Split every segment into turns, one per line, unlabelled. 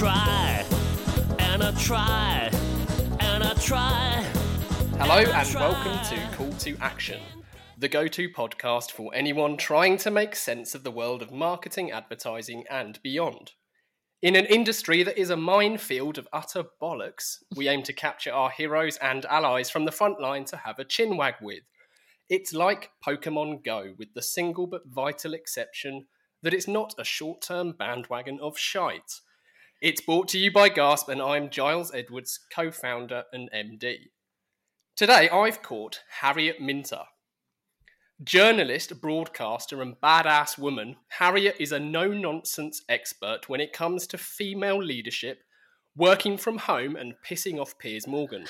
try and I try and I try.
Hello and welcome to Call to Action, the go to podcast for anyone trying to make sense of the world of marketing, advertising, and beyond. In an industry that is a minefield of utter bollocks, we aim to capture our heroes and allies from the front line to have a chinwag with. It's like Pokemon Go, with the single but vital exception that it's not a short term bandwagon of shite. It's brought to you by Gasp, and I'm Giles Edwards, co founder and MD. Today, I've caught Harriet Minter. Journalist, broadcaster, and badass woman, Harriet is a no nonsense expert when it comes to female leadership, working from home, and pissing off Piers Morgan.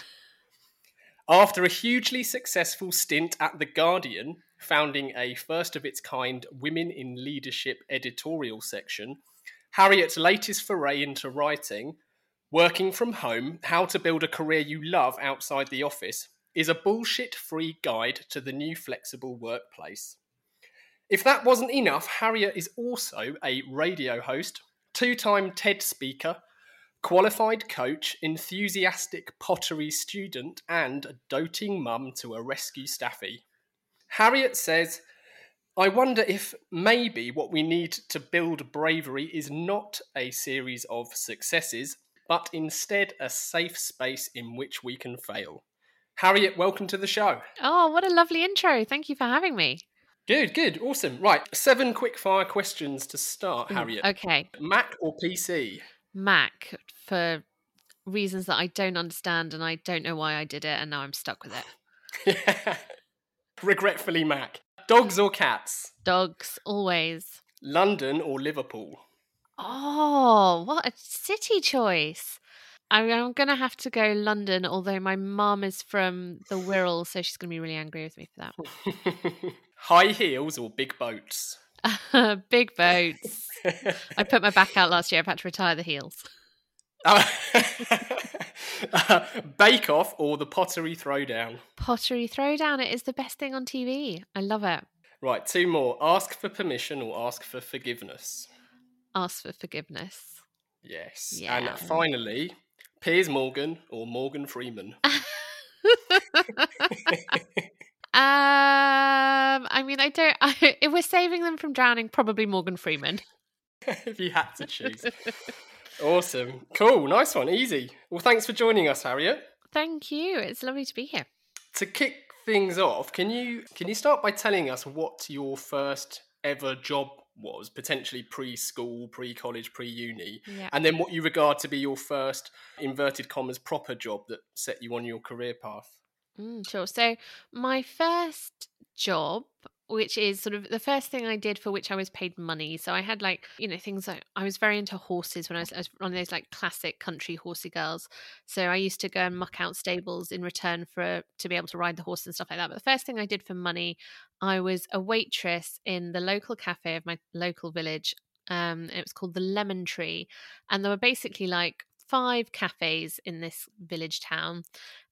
After a hugely successful stint at The Guardian, founding a first of its kind Women in Leadership editorial section, Harriet's latest foray into writing, Working from Home How to Build a Career You Love Outside the Office, is a bullshit free guide to the new flexible workplace. If that wasn't enough, Harriet is also a radio host, two time TED speaker, qualified coach, enthusiastic pottery student, and a doting mum to a rescue staffy. Harriet says, I wonder if maybe what we need to build bravery is not a series of successes, but instead a safe space in which we can fail. Harriet, welcome to the show.
Oh, what a lovely intro. Thank you for having me.
Good, good, awesome. Right, seven quick fire questions to start, mm, Harriet.
Okay.
Mac or PC?
Mac for reasons that I don't understand and I don't know why I did it and now I'm stuck with it.
Regretfully, Mac. Dogs or cats?
Dogs, always.
London or Liverpool?
Oh, what a city choice. I mean, I'm going to have to go London, although my mum is from the Wirral, so she's going to be really angry with me for that.
High heels or big boats?
big boats. I put my back out last year. I've had to retire the heels.
Uh, Bake Off or the Pottery Throwdown?
Pottery Throwdown. It is the best thing on TV. I love it.
Right, two more. Ask for permission or ask for forgiveness?
Ask for forgiveness.
Yes.
Yeah.
And finally, Piers Morgan or Morgan Freeman?
Um, I mean, I don't. I, if we're saving them from drowning, probably Morgan Freeman.
if you had to choose. Awesome. Cool. Nice one. Easy. Well, thanks for joining us, Harriet.
Thank you. It's lovely to be here.
To kick things off, can you can you start by telling us what your first ever job was, potentially pre-school, pre-college, pre-uni,
Yeah.
and then what you regard to be your first inverted commas proper job that set you on your career path?
Mm, sure. So, my first job, which is sort of the first thing I did for which I was paid money. So, I had like, you know, things like I was very into horses when I was, I was one of those like classic country horsey girls. So, I used to go and muck out stables in return for to be able to ride the horse and stuff like that. But the first thing I did for money, I was a waitress in the local cafe of my local village. Um, it was called the Lemon Tree. And there were basically like five cafes in this village town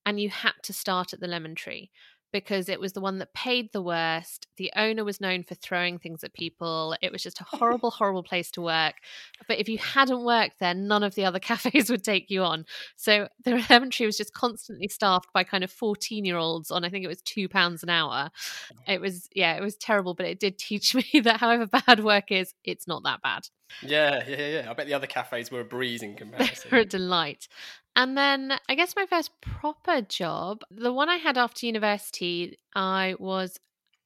and you had to start at the lemon tree because it was the one that paid the worst. The owner was known for throwing things at people. It was just a horrible, horrible place to work. But if you hadn't worked there, none of the other cafes would take you on. So the lemon tree was just constantly staffed by kind of 14 year olds on, I think it was two pounds an hour. It was, yeah, it was terrible, but it did teach me that however bad work is, it's not that bad.
Yeah, yeah, yeah. I bet the other cafes were a breeze in comparison.
They're a delight. And then I guess my first proper job, the one I had after university, I was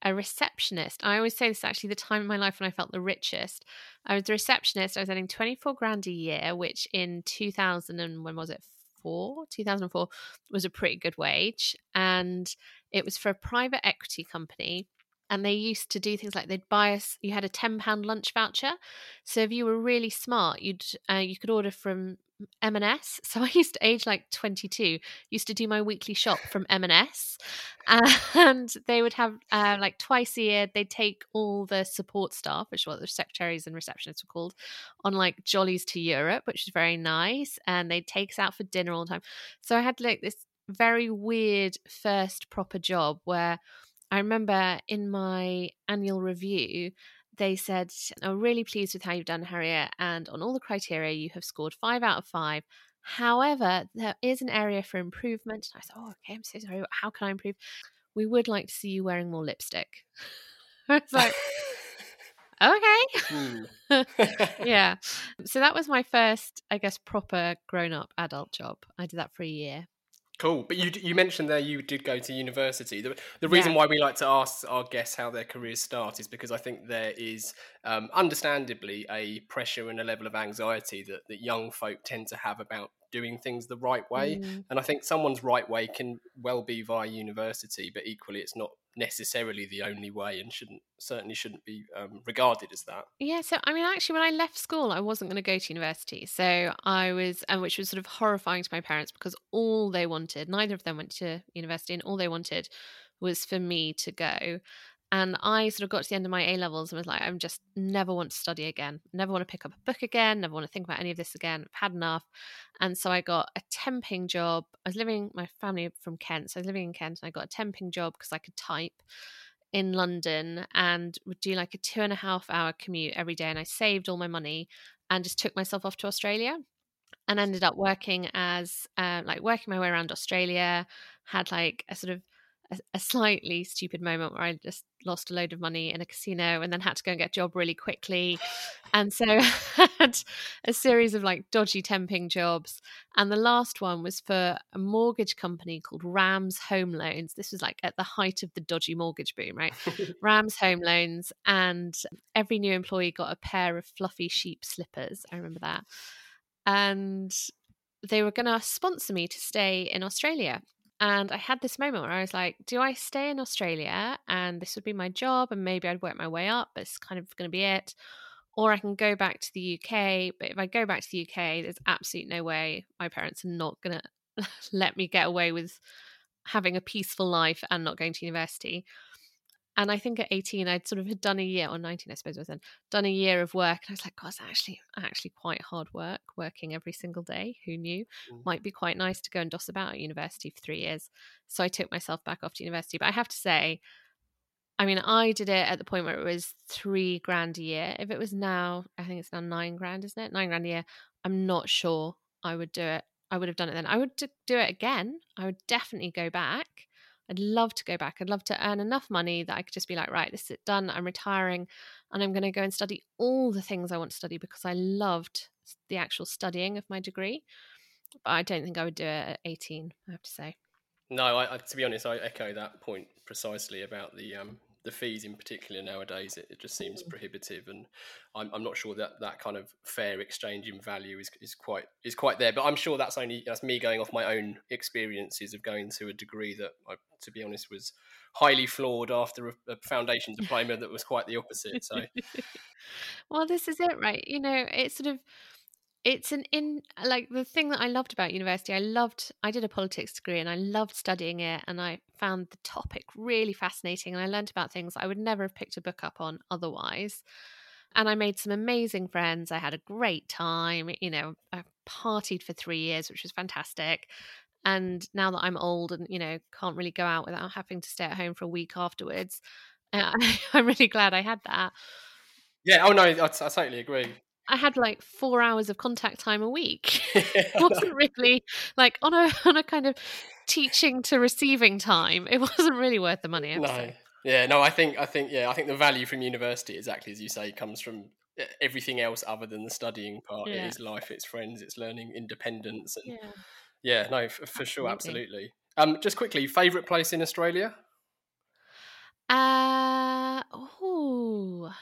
a receptionist. I always say this is actually the time in my life when I felt the richest. I was a receptionist. I was earning 24 grand a year, which in 2000 and when was it? Four, 2004 was a pretty good wage. And it was for a private equity company. And they used to do things like they'd buy us. You had a ten pound lunch voucher, so if you were really smart, you'd uh, you could order from M&S. So I used to age like 22, used to do my weekly shop from M&S and they would have uh, like twice a year they'd take all the support staff, which is what the secretaries and receptionists were called, on like jollies to Europe, which was very nice and they'd take us out for dinner all the time. So I had like this very weird first proper job where I remember in my annual review, they said, I'm really pleased with how you've done, Harriet, and on all the criteria, you have scored five out of five. However, there is an area for improvement. And I said, Oh, okay, I'm so sorry. How can I improve? We would like to see you wearing more lipstick. I was like, okay.
Hmm.
yeah. So that was my first, I guess, proper grown up adult job. I did that for a year.
Cool, but you you mentioned there you did go to university. The, the reason
Yeah.
why we like to ask our guests how their careers start is because I think there is, um, understandably, a pressure and a level of anxiety that, that young folk tend to have about doing things the right way.
Mm.
And I think someone's right way can well be via university, but equally, it's not necessarily the only way, and shouldn't certainly shouldn't be um, regarded as that.
Yeah, so I mean, actually, when I left school, I wasn't going to go to university. So I was, and which was sort of horrifying to my parents because all they wanted, neither of them went to university, and all they wanted was for me to go. And I sort of got to the end of my A levels and was like, I'm just never want to study again, never want to pick up a book again, never want to think about any of this again. I've had enough. And so I got a temping job. I was living, my family from Kent, so I was living in Kent, and I got a temping job because I could type in London and would do like a two and a half hour commute every day. And I saved all my money and just took myself off to Australia and ended up working as uh, like working my way around Australia. Had like a sort of a, a slightly stupid moment where I just lost a load of money in a casino and then had to go and get a job really quickly. And so I had a series of like dodgy temping jobs. And the last one was for a mortgage company called Rams Home Loans. This was like at the height of the dodgy mortgage boom, right? Rams Home Loans. And every new employee got a pair of fluffy sheep slippers. I remember that. And they were going to sponsor me to stay in Australia. And I had this moment where I was like, do I stay in Australia and this would be my job and maybe I'd work my way up, but it's kind of going to be it. Or I can go back to the UK. But if I go back to the UK, there's absolutely no way my parents are not going to let me get away with having a peaceful life and not going to university. And I think at 18, I'd sort of had done a year, or 19, I suppose it was then, done a year of work. And I was like, God, it's actually, actually quite hard work, working every single day. Who knew?
Mm.
Might be quite nice to go and doss about at university for three years. So I took myself back off to university. But I have to say, I mean, I did it at the point where it was three grand a year. If it was now, I think it's now nine grand, isn't it? Nine grand a year. I'm not sure I would do it. I would have done it then. I would do it again. I would definitely go back. I'd love to go back. I'd love to earn enough money that I could just be like, right, this is it done. I'm retiring and I'm going to go and study all the things I want to study because I loved the actual studying of my degree. But I don't think I would do it at 18, I have to say.
No, I, I, to be honest, I echo that point precisely about the um, the fees in particular nowadays. It, it just seems mm. prohibitive, and I'm, I'm not sure that that kind of fair exchange in value is, is quite is quite there. But I'm sure that's only that's me going off my own experiences of going to a degree that, I, to be honest, was highly flawed after a, a foundation diploma that was quite the opposite. So
well, this is it, right? You know, it's sort of it's an in like the thing that I loved about university. I loved I did a politics degree and I loved studying it and I found the topic really fascinating and I learned about things I would never have picked a book up on otherwise. And I made some amazing friends. I had a great time. You know, I partied for three years, which was fantastic. And now that I'm old and, you know, can't really go out without having to stay at home for a week afterwards, uh, I'm really glad I had that.
yeah, oh no, I, I totally agree.
I had like four hours of contact time a week. It wasn't really like on a on a kind of teaching to receiving time. It wasn't really worth the money.
No
say.
yeah no i think i think yeah i think the value from university exactly as you say comes from everything else other than the studying part
Yeah.
it is life it's friends it's learning independence and
Yeah.
yeah, no for sure
Absolutely.
absolutely um just quickly favorite place in australia
Uh oh.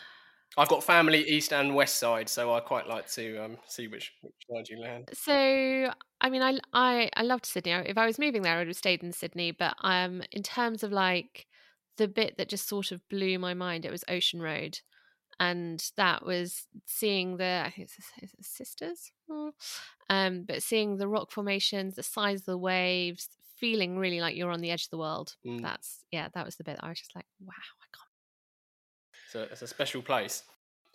I've got family east and west side so i quite like to um see which which side you land
So I mean, I I I loved Sydney. If I was moving there, I would have stayed in Sydney. But um, in terms of like the bit that just sort of blew my mind, it was Ocean Road, and that was seeing the I think it's, is it Sisters, Oh. um, but seeing the rock formations, the size of the waves, feeling really like you're on the edge of the world.
Mm.
That's yeah, that was the bit I was just like, wow, I can't.
So it's a special place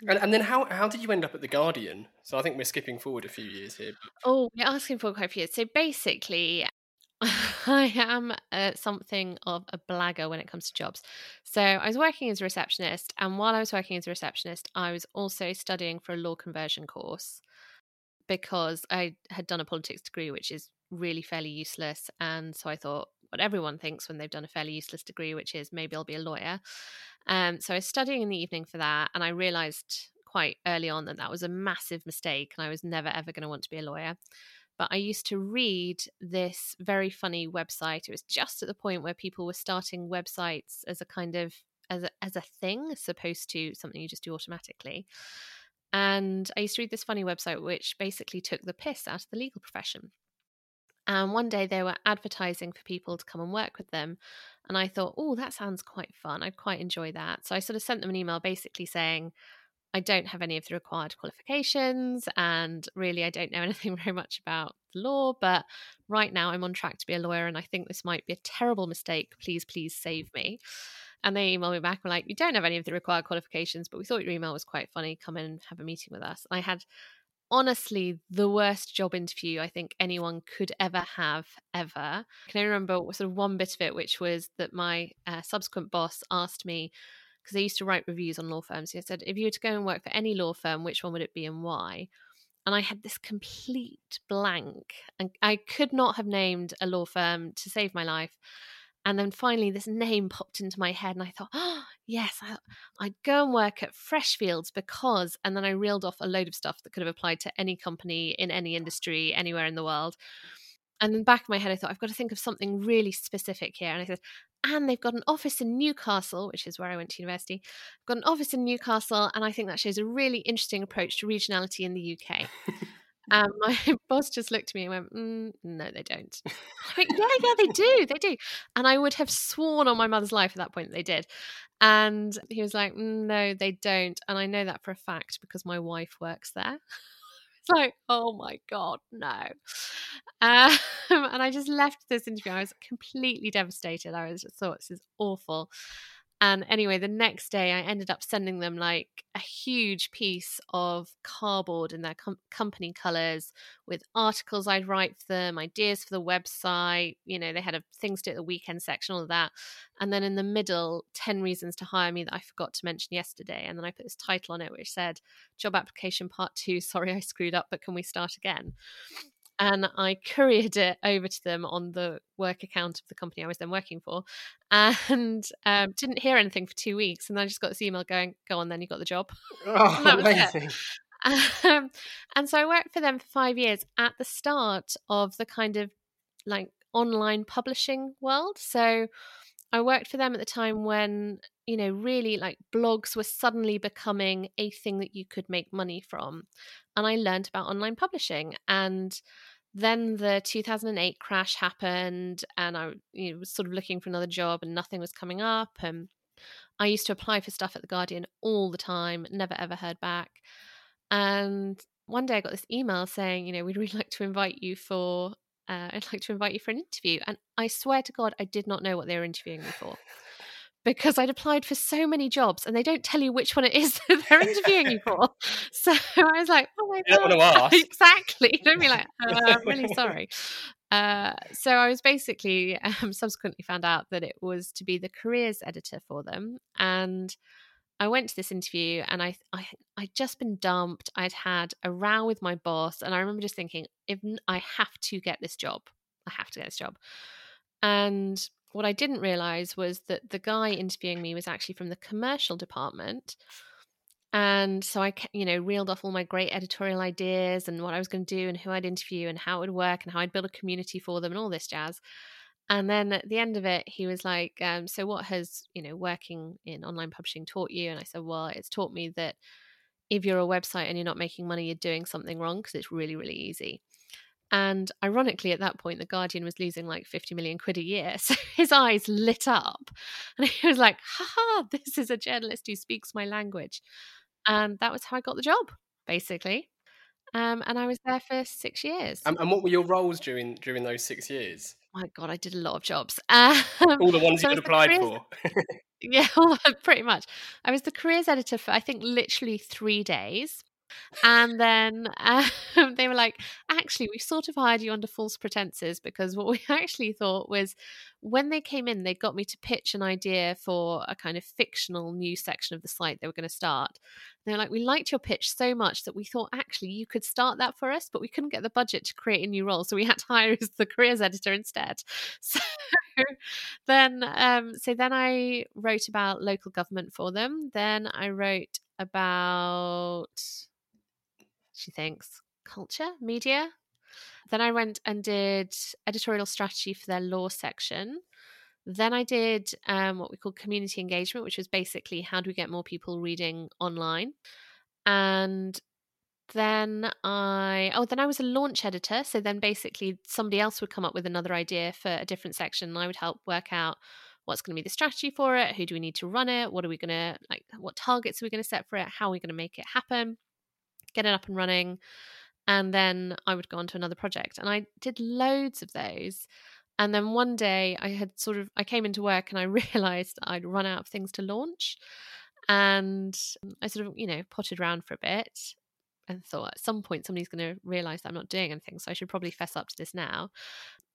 and, and then how how did you end up at the guardian so i think we're skipping forward a few years here but-
Oh, we're asking for quite a few years. So basically, I am uh, something of a blagger when it comes to jobs. So I was working as a receptionist, and while I was working as a receptionist, I was also studying for a law conversion course because I had done a politics degree, which is really fairly useless. And so I thought, what everyone thinks when they've done a fairly useless degree, which is maybe I'll be a lawyer. Um, so I was studying in the evening for that, and I realized quite early on that that was a massive mistake, and I was never ever going to want to be a lawyer. But I used to read this very funny website. It was just at the point where people were starting websites as a kind of as a, as a thing, as opposed to something you just do automatically. And I used to read this funny website which basically took the piss out of the legal profession. And one day they were advertising for people to come and work with them. And I thought, oh, that sounds quite fun. I'd quite enjoy that. So I sort of sent them an email basically saying, I don't have any of the required qualifications, and really, I don't know anything very much about the law. But right now, I'm on track to be a lawyer, and I think this might be a terrible mistake. Please, please save me. And they emailed me back and were like, You don't have any of the required qualifications, but we thought your email was quite funny. Come in and have a meeting with us. And I had honestly the worst job interview I think anyone could ever have ever. Can I remember sort of one bit of it, which was that my uh, subsequent boss asked me because I used to write reviews on law firms. He said, if you were to go and work for any law firm, which one would it be and why? And I had this complete blank, and I could not have named a law firm to save my life. And then finally, this name popped into my head, and I thought, oh, yes, I, would go and work at Freshfields because. And then I reeled off a load of stuff that could have applied to any company in any industry anywhere in the world. And in the back of my head, I thought, I've got to think of something really specific here. And I said, and they've got an office in Newcastle, which is where I went to university. I've got an office in Newcastle, and I think that shows a really interesting approach to regionality in the UK. And my boss just looked at me and went, mm, "No, they don't." I went, "Yeah, yeah, they do, they do." And I would have sworn on my mother's life at that point that they did. And he was like, mm, "No, they don't." And I know that for a fact because my wife works there. it's like, oh my god, no. Um, and I just left this interview. I was completely devastated. I was just thought this is awful. And anyway, the next day I ended up sending them like a huge piece of cardboard in their com- company colors with articles I'd write for them, ideas for the website. You know, they had a things to do at the weekend section, all of that. And then in the middle, 10 reasons to hire me that I forgot to mention yesterday. And then I put this title on it, which said, Job application part two. Sorry, I screwed up, but can we start again? And I couriered it over to them on the work account of the company I was then working for, and um, didn't hear anything for two weeks. And then I just got this email going, "Go on, then you got the job."
Oh, amazing!
Um, and so I worked for them for five years at the start of the kind of like online publishing world. So I worked for them at the time when you know really like blogs were suddenly becoming a thing that you could make money from and I learned about online publishing. And then the 2008 crash happened, and I you know, was sort of looking for another job, and nothing was coming up. And I used to apply for stuff at the Guardian all the time, never ever heard back. And one day I got this email saying, you know, we'd really like to invite you for, uh, I'd like to invite you for an interview. And I swear to God, I did not know what they were interviewing me for because I'd applied for so many jobs and they don't tell you which one it is that they're interviewing you for. So I was like, oh my
you
God.
Don't to ask.
exactly. Don't be like, uh, I'm really sorry. Uh, so I was basically um, subsequently found out that it was to be the careers editor for them. And I went to this interview and I, I, I'd just been dumped. I'd had a row with my boss. And I remember just thinking, if I have to get this job, I have to get this job. And what I didn't realize was that the guy interviewing me was actually from the commercial department. And so I, you know, reeled off all my great editorial ideas and what I was going to do and who I'd interview and how it would work and how I'd build a community for them and all this jazz. And then at the end of it, he was like, um, "So what has you know working in online publishing taught you?" And I said, "Well, it's taught me that if you're a website and you're not making money, you're doing something wrong because it's really, really easy." And ironically, at that point, The Guardian was losing like 50 million quid a year. So his eyes lit up. And he was like, haha, this is a journalist who speaks my language. And that was how I got the job, basically. Um, and I was there for six years.
And, and, what were your roles during during those six years?
Oh my God, I did a lot of jobs. Um,
All the ones so you applied careers, for.
yeah, pretty much. I was the careers editor for, I think, literally three days. And then um, they were like, actually, we sort of hired you under false pretenses because what we actually thought was when they came in, they got me to pitch an idea for a kind of fictional new section of the site they were going to start. They were like, we liked your pitch so much that we thought actually you could start that for us, but we couldn't get the budget to create a new role. So we had to hire as the careers editor instead. So then, um, so then I wrote about local government for them. Then I wrote about she thinks culture, media. Then I went and did editorial strategy for their law section. Then I did um, what we call community engagement, which was basically how do we get more people reading online. And then I, oh, then I was a launch editor. So then basically somebody else would come up with another idea for a different section. And I would help work out what's going to be the strategy for it, who do we need to run it, what are we going to, like, what targets are we going to set for it, how are we going to make it happen get it up and running. And then I would go on to another project. And I did loads of those. And then one day I had sort of, I came into work and I realized I'd run out of things to launch. And I sort of, you know, potted around for a bit and thought at some point somebody's going to realize that I'm not doing anything. So I should probably fess up to this now.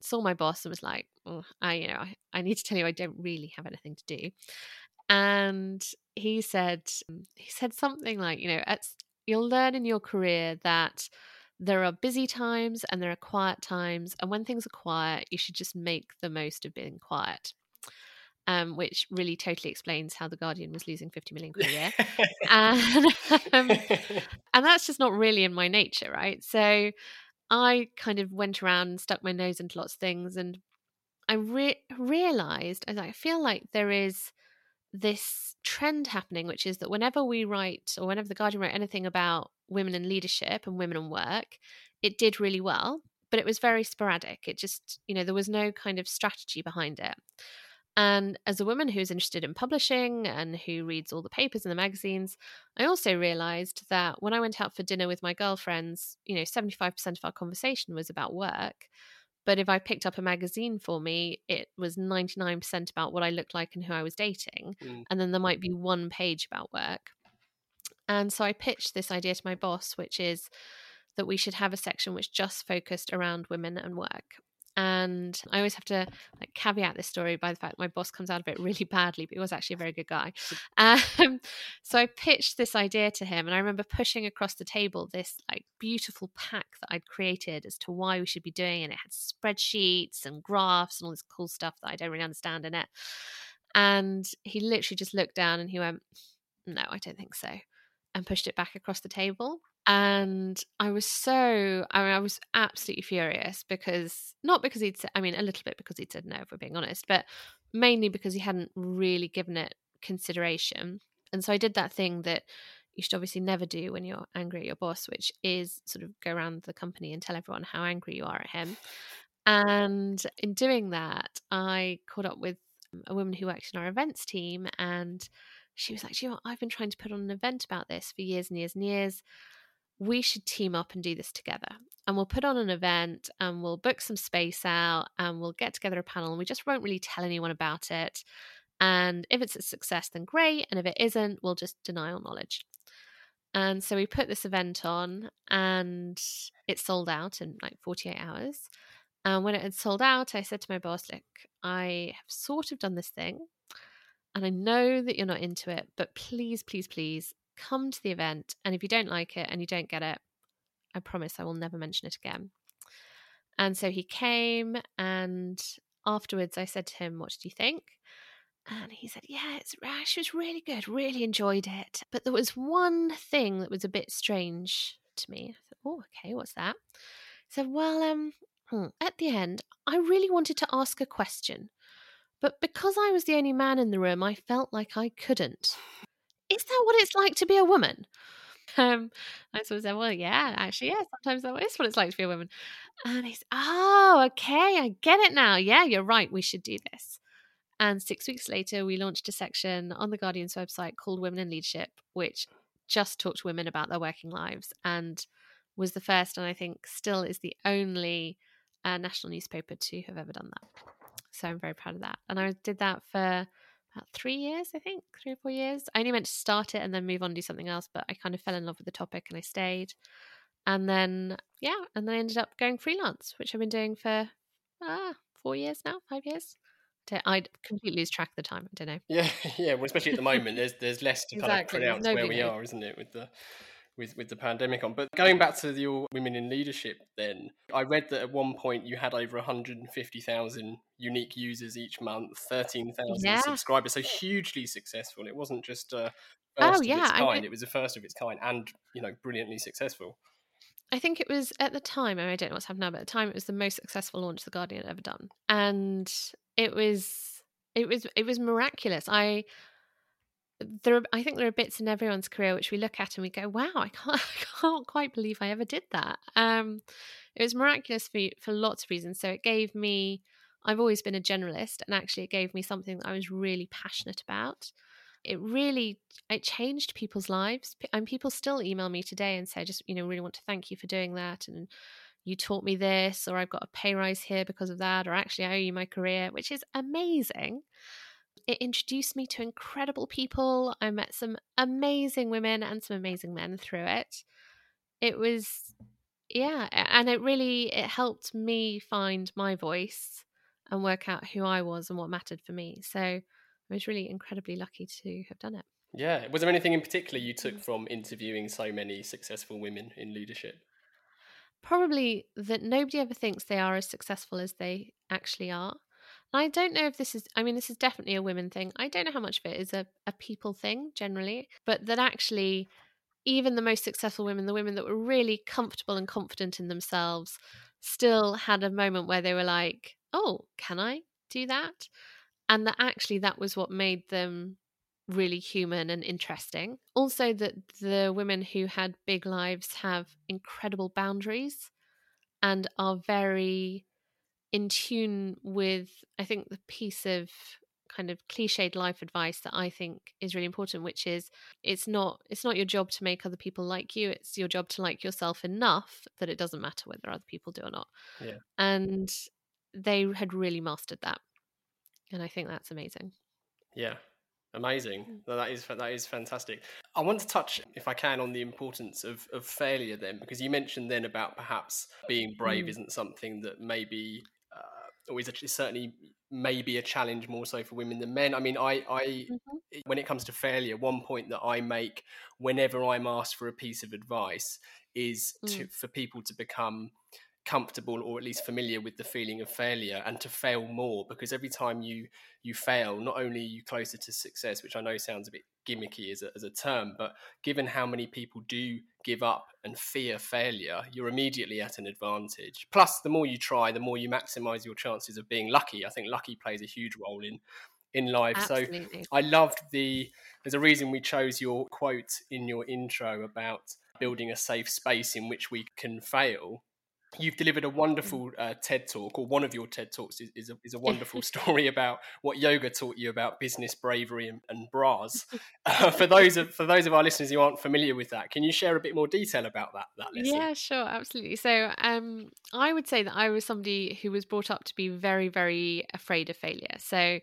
Saw my boss and was like, oh, I, you know, I, I need to tell you I don't really have anything to do. And he said, um, he said something like, you know, at, You'll learn in your career that there are busy times and there are quiet times. And when things are quiet, you should just make the most of being quiet. Um, which really totally explains how the Guardian was losing 50 million a year. and, um, and that's just not really in my nature, right? So I kind of went around and stuck my nose into lots of things. And I re- realized, I feel like there is this trend happening, which is that whenever we write or whenever the Guardian wrote anything about women in leadership and women in work, it did really well, but it was very sporadic. It just, you know, there was no kind of strategy behind it. And as a woman who's interested in publishing and who reads all the papers and the magazines, I also realized that when I went out for dinner with my girlfriends, you know, 75% of our conversation was about work. But if I picked up a magazine for me, it was 99% about what I looked like and who I was dating. Mm. And then there might be one page about work. And so I pitched this idea to my boss, which is that we should have a section which just focused around women and work. And I always have to like caveat this story by the fact my boss comes out of it really badly, but he was actually a very good guy. Um, so I pitched this idea to him, and I remember pushing across the table this like beautiful pack that I'd created as to why we should be doing, and it had spreadsheets and graphs and all this cool stuff that I don't really understand in it. And he literally just looked down and he went, "No, I don't think so," and pushed it back across the table and I was so I mean I was absolutely furious because not because he'd said I mean a little bit because he'd said no if we're being honest but mainly because he hadn't really given it consideration. And so I did that thing that you should obviously never do when you're angry at your boss which is sort of go around the company and tell everyone how angry you are at him. And in doing that I caught up with a woman who works in our events team and she was like, you know, I've been trying to put on an event about this for years and years and years we should team up and do this together. And we'll put on an event and we'll book some space out and we'll get together a panel and we just won't really tell anyone about it. And if it's a success, then great. And if it isn't, we'll just deny all knowledge. And so we put this event on and it sold out in like 48 hours. And when it had sold out, I said to my boss, Look, I have sort of done this thing and I know that you're not into it, but please, please, please come to the event. And if you don't like it and you don't get it, I promise I will never mention it again. And so he came, and afterwards I said to him, What did you think? And he said, Yeah, it's actually was really good, really enjoyed it. But there was one thing that was a bit strange to me. I said, Oh, okay, what's that? He said, Well, um, hmm, at the end, I really wanted to ask a question. But because I was the only man in the room, I felt like I couldn't is that what it's like to be a woman? Um, I sort of said, well, yeah, actually, yeah, sometimes that is what it's like to be a woman. And he's, oh, okay, I get it now. Yeah, you're right. We should do this. And six weeks later, we launched a section on the Guardian's website called Women in Leadership, which just talked to women about their working lives and was the first, and I think still is the only uh, national newspaper to have ever done that. So I'm very proud of that. And I did that for about three years, I think, three or four years. I only meant to start it and then move on and do something else, but I kind of fell in love with the topic and I stayed. And then, yeah, and then I ended up going freelance, which I've been doing for ah, four years now, five years. I completely lose track of the time. I don't know.
Yeah, yeah. Well, especially at the moment, there's there's less to kind of pronounce where we knows. are, isn't it? With the with with the pandemic on. But going back to your women in leadership, then I read that at one point you had over 150,000 unique users each month, 13,000 yeah. subscribers, so hugely successful. It wasn't just a first oh, yeah. of its kind; I, it was the first of its kind, and you know, brilliantly successful.
I think it was at the time, I, mean, I don't know what's happened now, but at the time it was the most successful launch the Guardian had ever done. And it was it was it was miraculous. I there are, I think there are bits in everyone's career which we look at and we go, "Wow, I can't I can't quite believe I ever did that." Um, it was miraculous for for lots of reasons. So it gave me. I've always been a generalist, and actually, it gave me something that I was really passionate about. It really it changed people's lives, and people still email me today and say, "Just you know, really want to thank you for doing that," and you taught me this, or I've got a pay rise here because of that, or actually I owe you my career, which is amazing. It introduced me to incredible people. I met some amazing women and some amazing men through it. It was yeah, and it really it helped me find my voice and work out who I was and what mattered for me. So I was really incredibly lucky to have done it.
Yeah. Was there anything in particular you took mm. from interviewing so many successful women in leadership?
Probably that nobody ever thinks they are as successful as they actually are. I don't know if this is, I mean, this is definitely a women thing. I don't know how much of it is a, a people thing generally, but that actually, even the most successful women, the women that were really comfortable and confident in themselves, still had a moment where they were like, oh, can I do that? And that actually that was what made them really human and interesting. Also, that the women who had big lives have incredible boundaries and are very in tune with, I think, the piece of kind of cliched life advice that I think is really important, which is it's not it's not your job to make other people like you. It's your job to like yourself enough that it doesn't matter whether other people do or not.
Yeah.
And they had really mastered that. And I think that's amazing.
Yeah. Amazing. Mm. that is that is fantastic. I want to touch, if I can, on the importance of, of failure then, because you mentioned then about perhaps being brave mm. isn't something that maybe always a, certainly maybe a challenge more so for women than men. I mean, I, I mm-hmm. when it comes to failure, one point that I make whenever I'm asked for a piece of advice is mm. to for people to become comfortable or at least familiar with the feeling of failure and to fail more because every time you you fail not only are you closer to success which i know sounds a bit gimmicky as a, as a term but given how many people do give up and fear failure you're immediately at an advantage. Plus the more you try the more you maximize your chances of being lucky. I think lucky plays a huge role in in life. Absolutely. so i loved the there's a reason we chose your quote in your intro about building a safe space in which we can fail You've delivered a wonderful uh, TED talk, or one of your TED talks is, is, a, is a wonderful story about what yoga taught you about business bravery and, and bras. Uh, for those of for those of our listeners who aren't familiar with that, can you share a bit more detail about that? That lesson?
Yeah, sure, absolutely. So, um, I would say that I was somebody who was brought up to be very, very afraid of failure. So,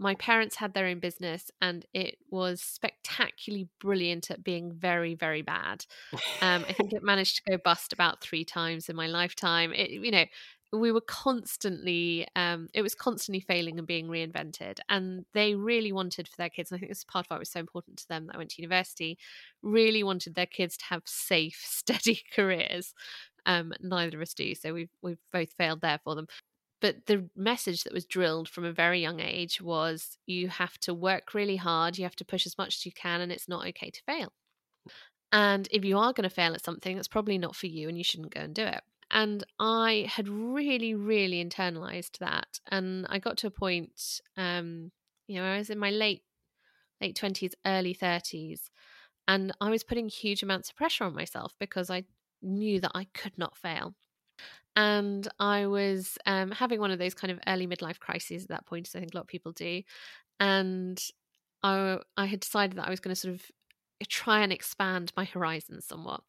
my parents had their own business and it was spectacularly brilliant at being very very bad. Um, i think it managed to go bust about three times in my lifetime. It, you know we were constantly um, it was constantly failing and being reinvented and they really wanted for their kids and i think this is part of why it was so important to them that i went to university really wanted their kids to have safe steady careers. Um, neither of us do so we've we've both failed there for them but the message that was drilled from a very young age was you have to work really hard, you have to push as much as you can, and it's not okay to fail. And if you are going to fail at something, it's probably not for you and you shouldn't go and do it. And I had really, really internalized that. And I got to a point, um, you know, I was in my late late 20s, early 30s, and I was putting huge amounts of pressure on myself because I knew that I could not fail and I was um, having one of those kind of early midlife crises at that point, as I think a lot of people do. And I, I had decided that I was going to sort of try and expand my horizons somewhat.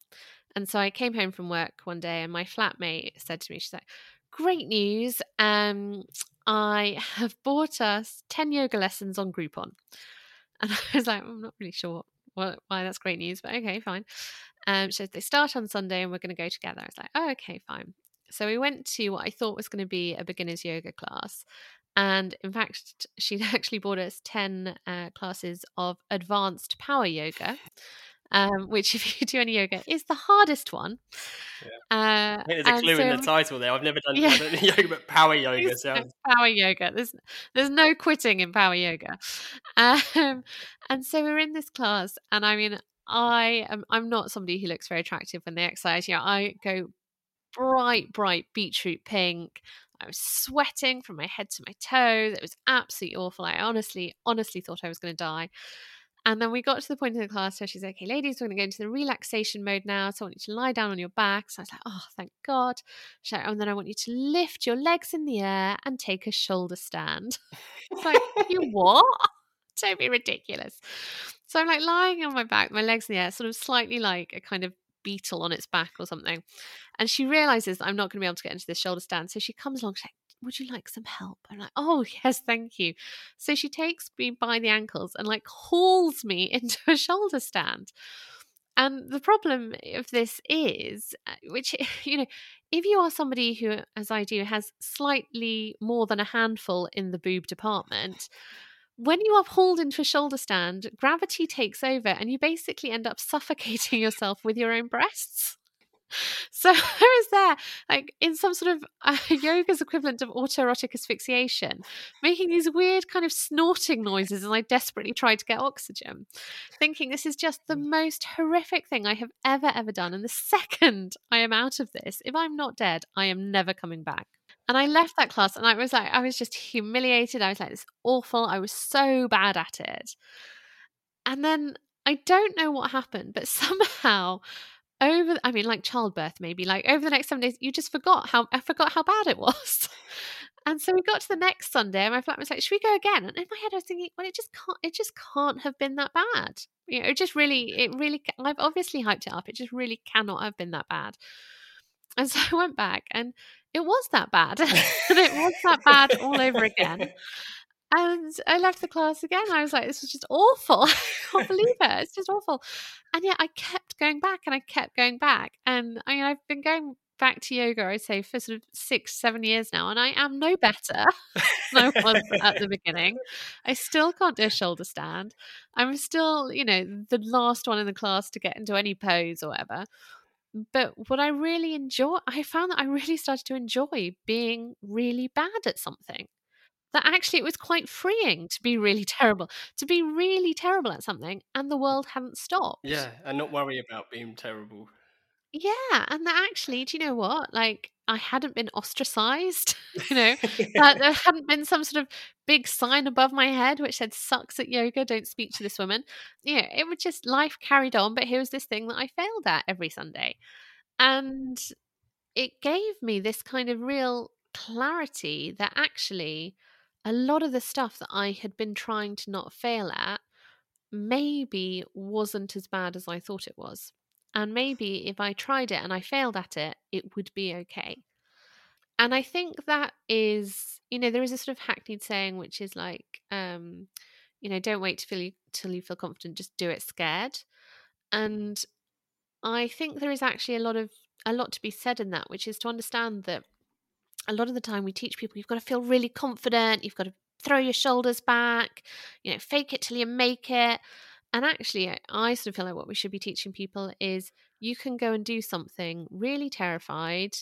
And so I came home from work one day, and my flatmate said to me, "She's like, great news. Um, I have bought us 10 yoga lessons on Groupon. And I was like, I'm not really sure what, why that's great news, but okay, fine. Um, so they start on Sunday and we're going to go together. I was like, oh, okay, fine. So we went to what I thought was going to be a beginner's yoga class. And in fact, she'd actually bought us 10 uh, classes of advanced power yoga um, which, if you do any yoga, is the hardest one.
Yeah. Uh, there's a clue so, in the title there. I've never done yeah. yoga, but power yoga sounds.
Power yoga. There's there's no quitting in power yoga. Um, and so we're in this class, and I mean, I am I'm not somebody who looks very attractive when they exercise. You know, I go bright, bright beetroot pink. I was sweating from my head to my toes. It was absolutely awful. I honestly, honestly thought I was going to die. And then we got to the point in the class where she's like, okay, ladies, we're going to go into the relaxation mode now. So I want you to lie down on your back. So I was like, oh, thank God. She's like, and then I want you to lift your legs in the air and take a shoulder stand. it's like, you what? Don't be ridiculous. So I'm like lying on my back, my legs in the air, sort of slightly like a kind of beetle on its back or something. And she realizes I'm not going to be able to get into this shoulder stand. So she comes along, she's like, would you like some help? I'm like, oh, yes, thank you. So she takes me by the ankles and like hauls me into a shoulder stand. And the problem of this is, uh, which, you know, if you are somebody who, as I do, has slightly more than a handful in the boob department, when you are pulled into a shoulder stand, gravity takes over and you basically end up suffocating yourself with your own breasts. So I was there, like in some sort of uh, yoga's equivalent of autoerotic asphyxiation, making these weird kind of snorting noises as I desperately tried to get oxygen, thinking this is just the mm. most horrific thing I have ever, ever done. And the second I am out of this, if I'm not dead, I am never coming back. And I left that class and I was like, I was just humiliated. I was like, this awful. I was so bad at it. And then I don't know what happened, but somehow over i mean like childbirth maybe like over the next seven days you just forgot how i forgot how bad it was and so we got to the next sunday and my flat was like should we go again and in my head i was thinking well it just can't it just can't have been that bad you know it just really it really i've obviously hyped it up it just really cannot have been that bad and so i went back and it was that bad and it was that bad all over again and I left the class again. I was like, this is just awful. I can't believe it. It's just awful. And yet I kept going back and I kept going back. And I mean, I've been going back to yoga, I'd say, for sort of six, seven years now. And I am no better than I was at the beginning. I still can't do a shoulder stand. I'm still, you know, the last one in the class to get into any pose or whatever. But what I really enjoy, I found that I really started to enjoy being really bad at something that actually it was quite freeing to be really terrible, to be really terrible at something, and the world hadn't stopped.
Yeah, and not worry about being terrible.
Yeah, and that actually, do you know what? Like, I hadn't been ostracized, you know, that there hadn't been some sort of big sign above my head which said, sucks at yoga, don't speak to this woman. You know, it would just, life carried on, but here was this thing that I failed at every Sunday. And it gave me this kind of real clarity that actually a lot of the stuff that I had been trying to not fail at maybe wasn't as bad as I thought it was. And maybe if I tried it and I failed at it, it would be okay. And I think that is, you know, there is a sort of hackneyed saying which is like, um, you know, don't wait till you till you feel confident, just do it scared. And I think there is actually a lot of a lot to be said in that, which is to understand that a lot of the time we teach people you've got to feel really confident, you've got to throw your shoulders back, you know, fake it till you make it. And actually, I sort of feel like what we should be teaching people is you can go and do something really terrified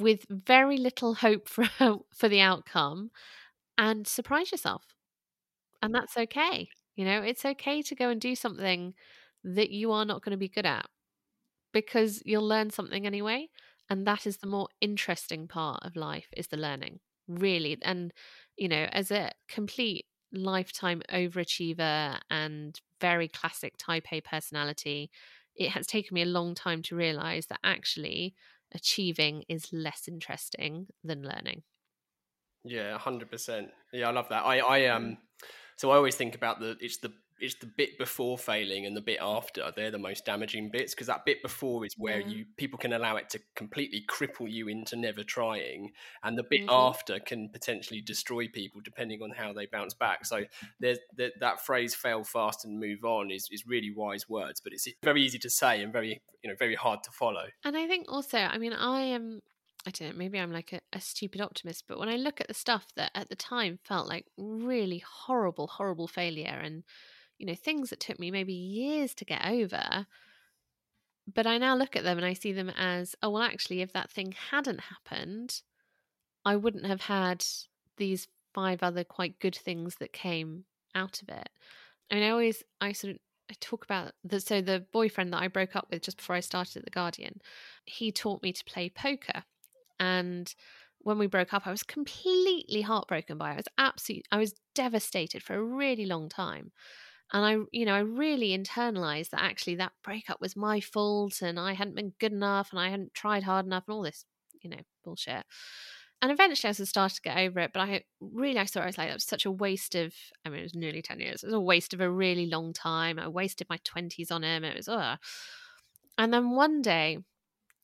with very little hope for for the outcome and surprise yourself. And that's okay. You know, it's okay to go and do something that you are not going to be good at because you'll learn something anyway and that is the more interesting part of life is the learning really and you know as a complete lifetime overachiever and very classic type a personality it has taken me a long time to realize that actually achieving is less interesting than learning.
Yeah 100% yeah i love that. I i um so i always think about the it's the it's the bit before failing and the bit after they're the most damaging bits because that bit before is where
Yeah.
you people can allow it to completely cripple you into never trying and the bit
Mhm.
after can potentially destroy people depending on how they bounce back so there's that, that phrase fail fast and move on is, is really wise words but it's very easy to say and very you know very hard to follow
And I think also, I mean, I am, I don't know, maybe I'm like a, a stupid optimist, but when I look at the stuff that at the time felt like really horrible, horrible failure and, you know, things that took me maybe years to get over, but I now look at them and I see them as, oh, well, actually, if that thing hadn't happened, I wouldn't have had these five other quite good things that came out of it. I mean, I always, I sort of, I talk about the so the boyfriend that I broke up with just before I started at the Guardian, he taught me to play poker, and when we broke up, I was completely heartbroken by it. I was absolutely, I was devastated for a really long time, and I, you know, I really internalized that actually that breakup was my fault, and I hadn't been good enough, and I hadn't tried hard enough, and all this, you know, bullshit. And eventually, I of started to get over it, but I really, I it, I was like, that was such a waste of. I mean, it was nearly ten years. It was a waste of a really long time. I wasted my twenties on him. It was, oh. And then one day,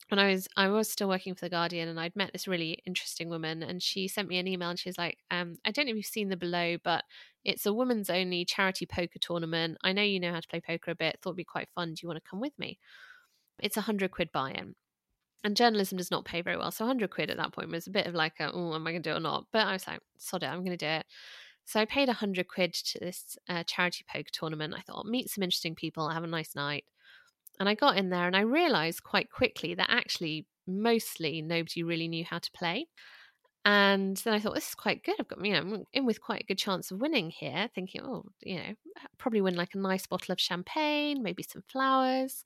when I was, I was still working for the Guardian, and I'd met this really interesting woman, and she sent me an email, and she's like, um, I don't know if you've seen the below, but it's a women's only charity poker tournament. I know you know how to play poker a bit. Thought it'd be quite fun. Do you want to come with me? It's a hundred quid buy-in and journalism does not pay very well. So 100 quid at that point was a bit of like, oh, am I going to do it or not? But I was like, sod it, I'm going to do it. So I paid a 100 quid to this uh, charity poker tournament. I thought, meet some interesting people, have a nice night. And I got in there and I realized quite quickly that actually mostly nobody really knew how to play. And then I thought, this is quite good. I've got, you know, I'm in with quite a good chance of winning here, thinking, oh, you know, probably win like a nice bottle of champagne, maybe some flowers.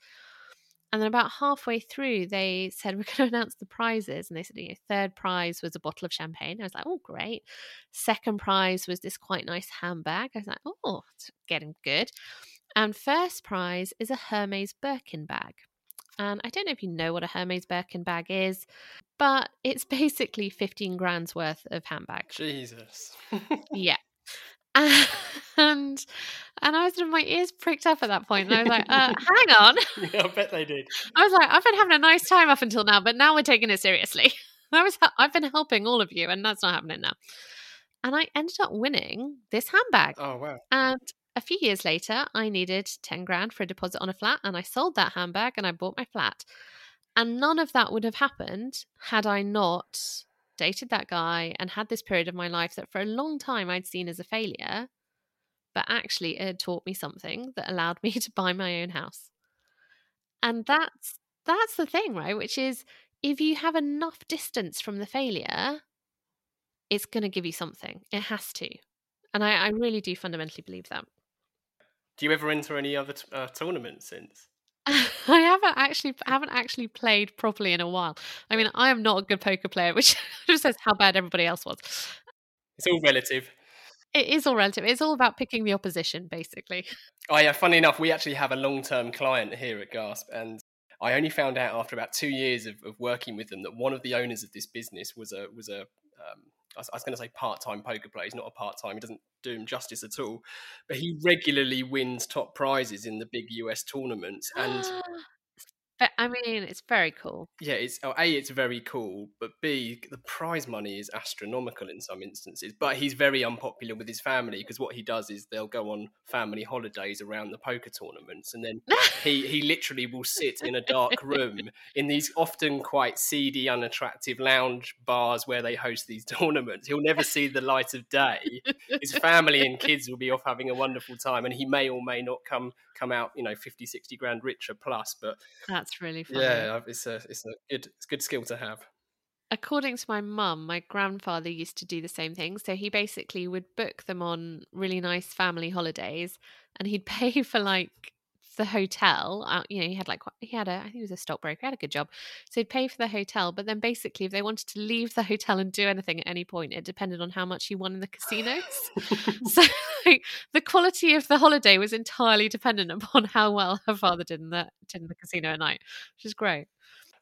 And then about halfway through, they said, We're going to announce the prizes. And they said, you know, third prize was a bottle of champagne. I was like, Oh, great. Second prize was this quite nice handbag. I was like, Oh, it's getting good. And first prize is a Hermes Birkin bag. And I don't know if you know what a Hermes Birkin bag is, but it's basically 15 grand's worth of handbag.
jesus
Yeah. And and I was sort of my ears pricked up at that point, and I was like, uh, "Hang on!"
yeah, i bet they did
I was like, "I've been having a nice time up until now, but now we're taking it seriously." I was, I've been helping all of you, and that's not happening now. And I ended up winning this handbag.
oh wow
And a few years later, I needed ten grand for a deposit on a flat, and I sold that handbag and I bought my flat. And none of that would have happened had I not dated that guy and had this period of my life that for a long time I'd seen as a failure, but actually it had taught me something that allowed me to buy my own house. And that's that's the thing, right? Which is if you have enough distance from the failure, it's going to give you something. It has to. And I, I really do fundamentally believe that.
Do you ever enter any other t- uh, tournaments since
I haven't actually haven't actually played properly in a while. I mean, I am not a good poker player, which just says how bad everybody else was.
it's all relative
It is all relative. It's all about picking the opposition, basically.
Oh yeah, funny enough, we actually have a long-term client here at Gasp, and I only found out after about two years of, of working with them that one of the owners of this business was a was a um, I was, was going to say part-time poker player. He's not a part-time. He doesn't do him justice at all, but he regularly wins top prizes in the big US tournaments, and
I mean, it's very cool.
yeah, it's oh, a it's very cool, but b the prize money is astronomical in some instances. But he's very unpopular with his family because what he does is they'll go on family holidays around the poker tournaments, and then he he literally will sit in a dark room in these often quite seedy, unattractive lounge bars where they host these tournaments. He'll never see the light of day. His family and kids will be off having a wonderful time, and he may or may not come come out, you know, 50, 60 grand richer plus. But
That's really funny.
yeah, it's a it's a good it's a good skill to have.
According to my mum, my grandfather used to do the same thing. So he basically would book them on really nice family holidays and he'd pay for like the hotel. Uh, you know, he had like, he had a, I think he was a stockbroker, he had a good job. So he'd pay for the hotel. But then basically, if they wanted to leave the hotel and do anything at any point, it depended on how much he won in the casinos. so like, the quality of the holiday was entirely dependent upon how well her father did in the, did in the casino at night, which is great.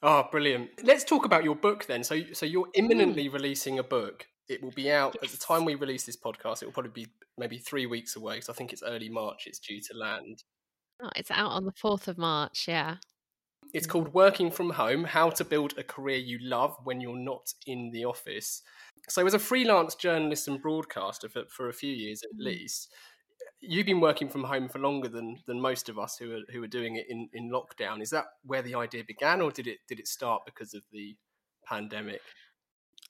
Oh, brilliant! Let's talk about your book then. So, so you're imminently releasing a book. it will be out at the time we release this podcast. It will probably be maybe three weeks away because I think it's early March. It's due to land.
Oh, it's out on the 4th of March, yeah.
It's called Working from Home How to Build a Career You Love When You're Not in the Office. So, as a freelance journalist and broadcaster for, for a few years at
Mhm.
least, you've been working from home for longer than, than most of us who are, who are doing it in, in lockdown. Is that where the idea began, or did it, did it start because of the pandemic?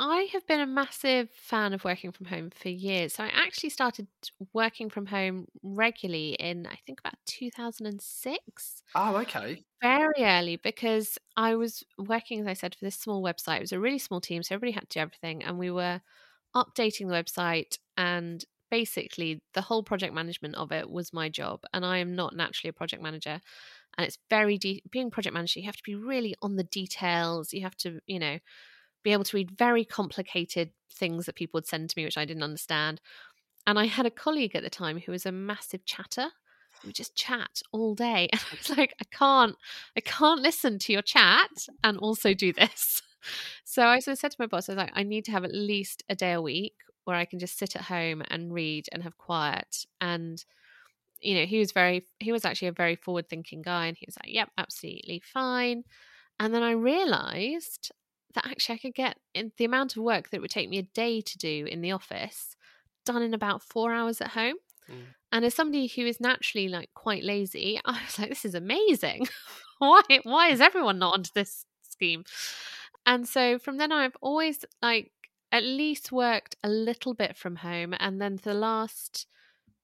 I have been a massive fan of working from home for years. So I actually started working from home regularly in, I think, about 2006.
Oh, okay.
very early because I was working, as I said, for this small website. It was a really small team, so everybody had to do everything. And we were updating the website, and basically, the whole project management of it was my job. And I am not naturally a project manager. And it's very de- being project manager, you have to be really on the details. You have to, you know, be able to read very complicated things that people would send to me, which I didn't understand. And I had a colleague at the time who was a massive chatter. Would just chat all day. And I was like, I can't, I can't listen to your chat and also do this. So I sort of said to my boss, I was like, I need to have at least a day a week where I can just sit at home and read and have quiet. And, you know, he was very, he was actually a very forward thinking guy. And he was like, yep, absolutely fine. And then I realized that actually I could get in the amount of work that it would take me a day to do in the office done in about four hours at home.
Mm.
And as somebody who is naturally like quite lazy, I was like, this is amazing. why why is everyone not onto this scheme? And so from then on, I've always like at least worked a little bit from home. And then for the last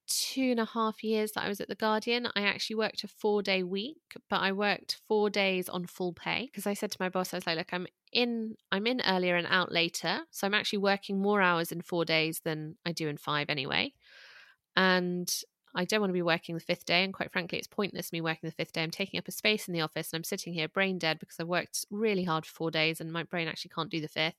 two and a half years that I was at the Guardian, I actually worked a four day week, but I worked four days on full pay because I said to my boss, I was like, look, I'm in I'm in earlier and out later. So I'm actually working more hours in four days than I do in five anyway. And I don't want to be working the fifth day. And quite frankly, it's pointless me working the fifth day. I'm taking up a space in the office and I'm sitting here brain dead because I've worked really hard for four days and my brain actually can't do the fifth.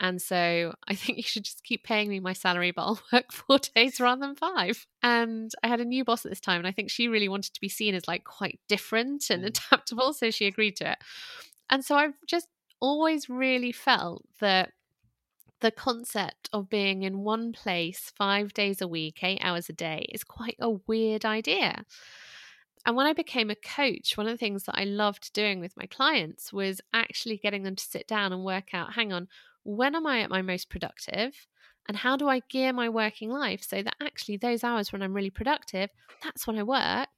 And so I think you should just keep paying me my salary, but I'll work four days rather than five. And I had a new boss at this time, and I think she really wanted to be seen as like quite different and
Mm.
adaptable. So she agreed to it. And so I've just always really felt that the concept of being in one place five days a week, eight hours a day, is quite a weird idea. And when I became a coach, one of the things that I loved doing with my clients was actually getting them to sit down and work out hang on, when am I at my most productive? And how do I gear my working life so that actually those hours when I'm really productive, that's when I work?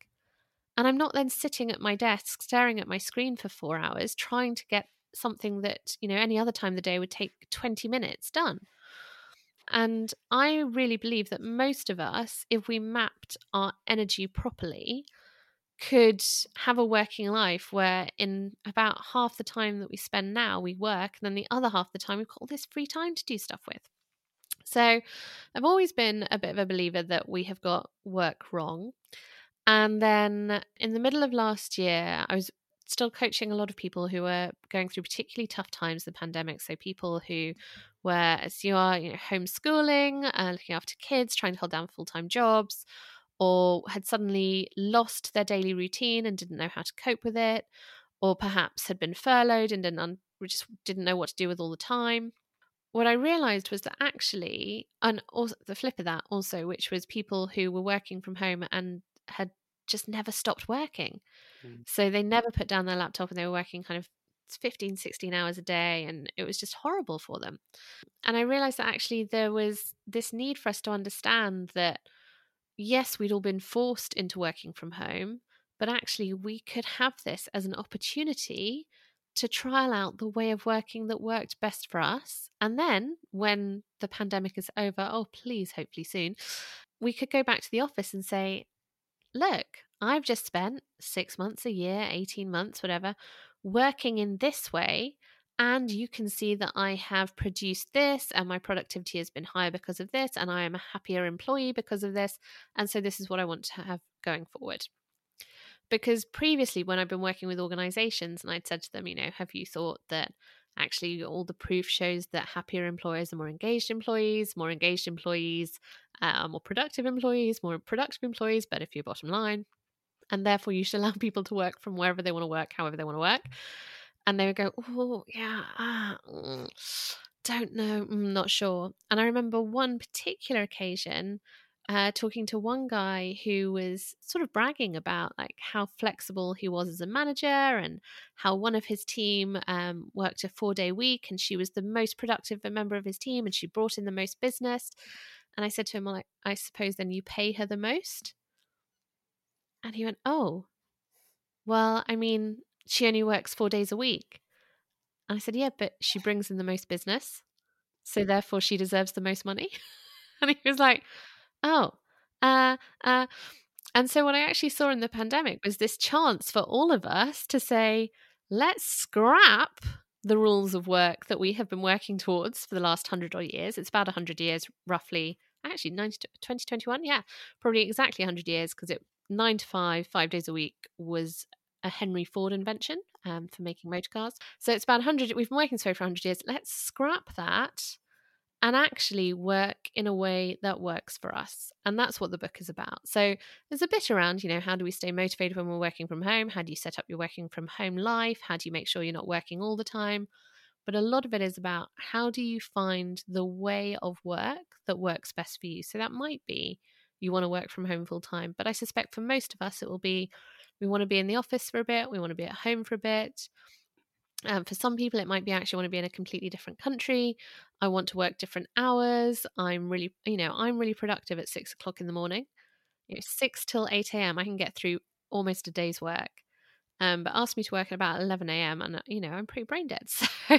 And I'm not then sitting at my desk staring at my screen for four hours trying to get something that, you know, any other time of the day would take 20 minutes done. And I really believe that most of us, if we mapped our energy properly, could have a working life where in about half the time that we spend now we work and then the other half the time we've got all this free time to do stuff with. So i've always been a bit of a believer that we have got work wrong. And then in the middle of last year i was still coaching a lot of people who were going through particularly tough times the pandemic. So people who were as you are you know homeschooling uh, looking after kids trying to hold down full-time jobs or had suddenly lost their daily routine and didn't know how to cope with it, or perhaps had been furloughed and didn't un- just didn't know what to do with all the time. What I realized was that actually, and also the flip of that also, which was people who were working from home and had just never stopped working.
Mm.
So they never put down their laptop and they were working kind of 15, 16 hours a day, and it was just horrible for them. And I realized that actually there was this need for us to understand that yes, we'd all been forced into working from home, but actually we could have this as an opportunity to trial out the way of working that worked best for us. And then when the pandemic is over, oh, please, hopefully soon, we could go back to the office and say, look, I've just spent six months, a year, 18 months, whatever, working in this way. And you can see that I have produced this, and my productivity has been higher because of this, and I am a happier employee because of this. And so, this is what I want to have going forward. Because previously, when I've been working with organizations and I'd said to them, you know, have you thought that actually all the proof shows that happier employers are more engaged employees, more engaged employees uh, are more productive employees, more productive employees, better for your bottom line. And therefore, you should allow people to work from wherever they want to work, however they want to work. And they would go, oh, yeah. Ah, mm. don't know. I'm not sure. And I remember one particular occasion uh, talking to one guy who was sort of bragging about like how flexible he was as a manager and how one of his team um, worked a four day week and she was the most productive member of his team and she brought in the most business. And I said to him, well, like, I suppose then you pay her the most. And he went, oh, well, I mean, she only works four days a week. And I said, yeah, but she brings in the most business. So therefore she deserves the most money. and he was like, oh, uh, uh. And so what I actually saw in the pandemic was this chance for all of us to say, let's scrap the rules of work that we have been working towards for the last hundred odd years. It's about 100 years, roughly. Actually, 2021, yeah, probably exactly 100 years because it nine to five, five days a week was a Henry Ford invention um, for making motor cars. So it's about 100, we've been working this way for 100 years. Let's scrap that and actually work in a way that works for us. And that's what the book is about. So there's a bit around, you know, how do we stay motivated when we're working from home? How do you set up your working from home life? How do you make sure you're not working all the time? But a lot of it is about how do you find the way of work that works best for you? So that might be you want to work from home full time. But I suspect for most of us, it will be we want to be in the office for a bit, we want to be at home for a bit. Um, for some people, it might be actually want to be in a completely different country. I want to work different hours. I'm really, you know, I'm really productive at six o'clock in the morning. You know, six till eight a.m. I can get through almost a day's work. Um, but ask me to work at about eleven a.m. and you know I'm pretty brain dead. So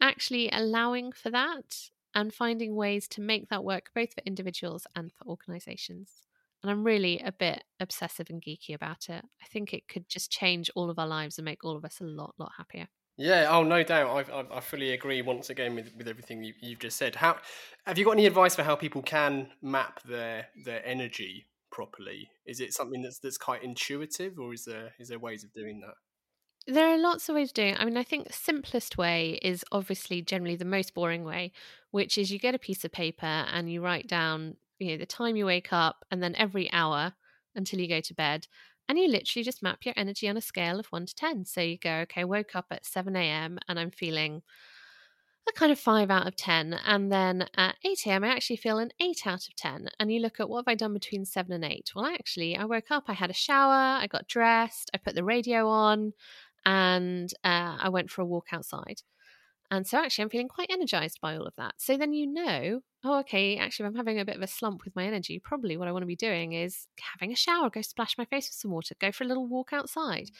actually allowing for that and finding ways to make that work both for individuals and for organizations. And I'm really a bit obsessive and geeky about it. I think it could just change all of our lives and make all of us a lot, lot happier.
Yeah, oh no doubt. I, I, I fully agree. Once again, with, with everything you, you've just said, how have you got any advice for how people can map their their energy properly? Is it something that's that's quite intuitive, or is there is there ways of doing that?
There are lots of ways of doing it. I mean, I think the simplest way is obviously generally the most boring way, which is you get a piece of paper and you write down, you know, the time you wake up and then every hour until you go to bed. And you literally just map your energy on a scale of one to 10. So you go, okay, woke up at 7 a.m. and I'm feeling a kind of five out of 10. And then at 8 a.m., I actually feel an eight out of 10. And you look at what have I done between seven and eight? Well, actually, I woke up, I had a shower, I got dressed, I put the radio on, and uh, I went for a walk outside. And so actually, I'm feeling quite energized by all of that. So then you know, oh, okay, actually, if I'm having a bit of a slump with my energy, probably what I want to be doing is having a shower, go splash my face with some water, go for a little walk outside.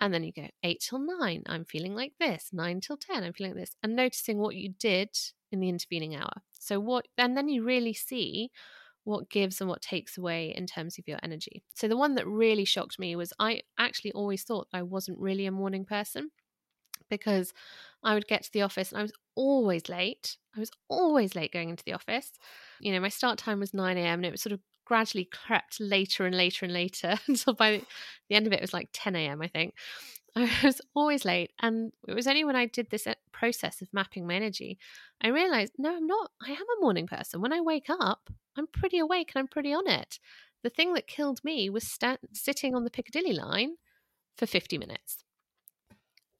And then you go eight till nine, I'm feeling like this, nine till 10, I'm feeling like this, and noticing what you did in the intervening hour. So, what, and then you really see what gives and what takes away in terms of your energy. So the one that really shocked me was I actually always thought I wasn't really a morning person because I would get to the office and I was always late. I was always late going into the office. You know, my start time was 9 a.m. and it was sort of gradually crept later and later and later until by the end of it, it was like 10 a.m., I think. I was always late. And it was only when I did this uh, process of mapping my energy, I realized, no, I'm not. I am a morning person. When I wake up, I'm pretty awake and I'm pretty on it. The thing that killed me was sta- sitting on the Piccadilly line for 50 minutes.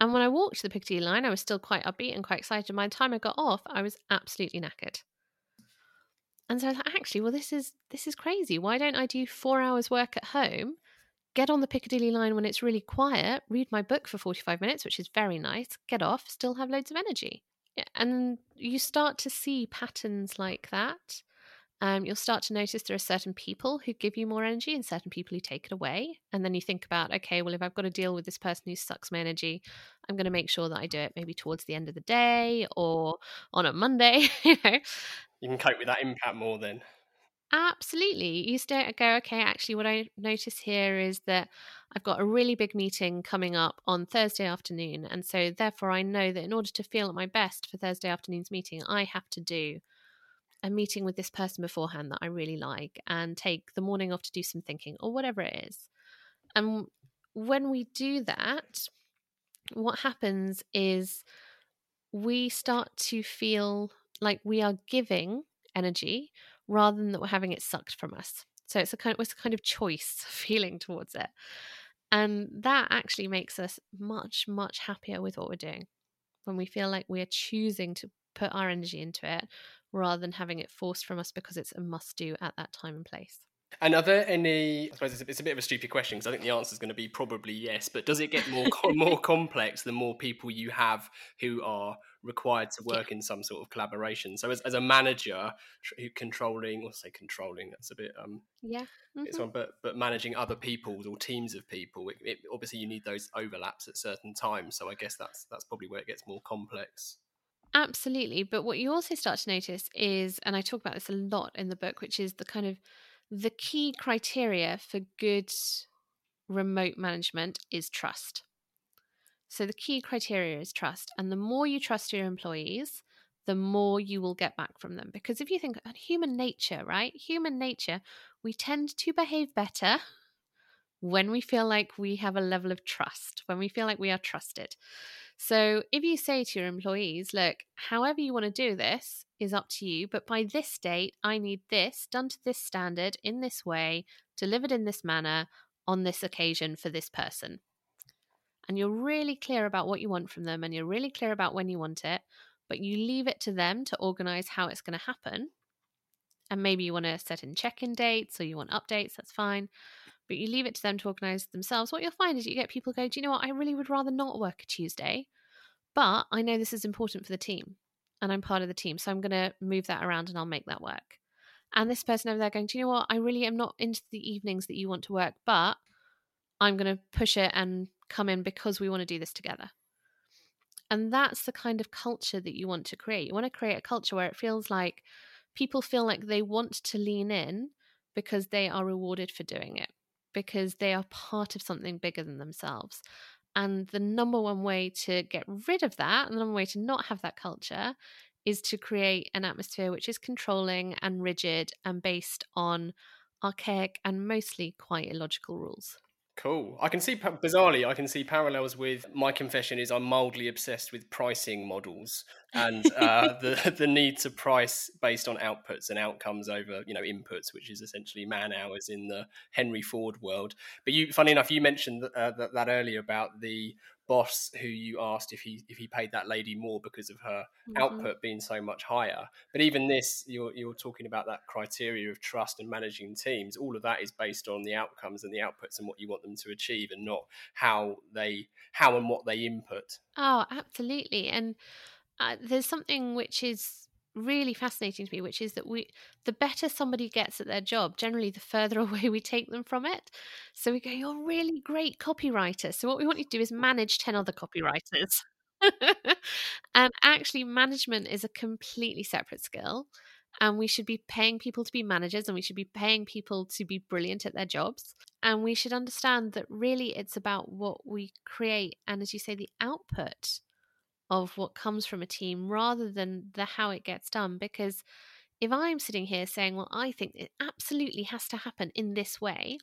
And when I walked the Piccadilly line, I was still quite upbeat and quite excited. By the time I got off, I was absolutely knackered. And so I thought, actually, well, this is this is crazy. Why don't I do four hours work at home, get on the Piccadilly line when it's really quiet, read my book for 45 minutes, which is very nice, get off, still have loads of energy. Yeah. And you start to see patterns like that um, you'll start to notice there are certain people who give you more energy and certain people who take it away. And then you think about, okay, well, if I've got to deal with this person who sucks my energy, I'm going to make sure that I do it maybe towards the end of the day or on a Monday. you know,
you can cope with that impact more then.
Absolutely. You start to go, okay, actually, what I notice here is that I've got a really big meeting coming up on Thursday afternoon. And so, therefore, I know that in order to feel at my best for Thursday afternoon's meeting, I have to do a meeting with this person beforehand that I really like and take the morning off to do some thinking or whatever it is. And when we do that, what happens is we start to feel like we are giving energy rather than that we're having it sucked from us. So it's a kind of it's a kind of choice feeling towards it. And that actually makes us much, much happier with what we're doing when we feel like we're choosing to put our energy into it rather than having it forced from us because it's a must do at that time and place.
And are there any? I suppose it's a, it's a bit of a stupid question because I think the answer is going to be probably yes. But does it get more more complex the more people you have who are required to work yeah. in some sort of collaboration? So as, as a manager, controlling, or say controlling, that's a bit um
yeah, mm-hmm.
it's one, but but managing other people's or teams of people, it, it, obviously you need those overlaps at certain times. So I guess that's that's probably where it gets more complex.
Absolutely, but what you also start to notice is, and I talk about this a lot in the book, which is the kind of the key criteria for good remote management is trust. So the key criteria is trust. And the more you trust your employees, the more you will get back from them. Because if you think oh, human nature, right? Human nature, we tend to behave better when we feel like we have a level of trust, when we feel like we are trusted. So if you say to your employees, look, however you want to do this is up to you, but by this date, I need this done to this standard in this way, delivered in this manner on this occasion for this person. And you're really clear about what you want from them and you're really clear about when you want it, but you leave it to them to organize how it's going to happen. And maybe you want to set in check in dates or you want updates, that's fine but you leave it to them to organize themselves, what you'll find is you get people go, Do you know what? I really would rather not work a Tuesday, but I know this is important for the team and I'm part of the team. So I'm going to move that around and I'll make that work. And this person over there going, Do you know what? I really am not into the evenings that you want to work, but I'm going to push it and come in because we want to do this together. And that's the kind of culture that you want to create. You want to create a culture where it feels like people feel like they want to lean in because they are rewarded for doing it because they are part of something bigger than themselves. And the number one way to get rid of that, and the number one way to not have that culture, is to create an atmosphere which is controlling and rigid and based on archaic and mostly quite illogical rules.
Cool. I can see, bizarrely, I can see parallels with my confession is I'm mildly obsessed with pricing models and uh, the the need to price based on outputs and outcomes over you know inputs, which is essentially man hours in the Henry Ford world. But you, funny enough, you mentioned uh, that, that earlier about the boss who you asked if he if he paid that lady more because of her mm-hmm. output being so much higher. But even this, you're you're talking about that criteria of trust and managing teams. All of that is based on the outcomes and the outputs and what you want them to achieve, and not how they how and what they input.
Oh, absolutely. And uh, there's something which is really fascinating to me, which is that we the better somebody gets at their job, generally the further away we take them from it. So we go, You're really great copywriter. So what we want you to do is manage 10 other copywriters. and um, actually management is a completely separate skill. And we should be paying people to be managers and we should be paying people to be brilliant at their jobs. And we should understand that really it's about what we create and, as you say, the output of what comes from a team rather than the how it gets done because if i'm sitting here saying well i think it absolutely has to happen in this way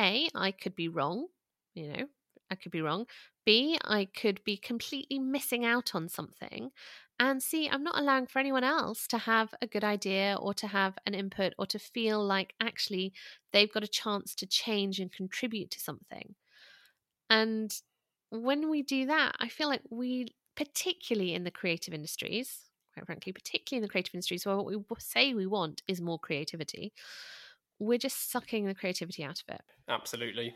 a i could be wrong you know i could be wrong. B i could be completely missing out on something. And c i'm not allowing for anyone else to have a good idea or to have an input or to feel like actually they've got a chance to change and contribute to something. And when we do that, I feel like we, particularly in the creative industries, quite frankly, particularly in the creative industries, where what we say we want is more creativity, we're just sucking the creativity out of it.
Absolutely.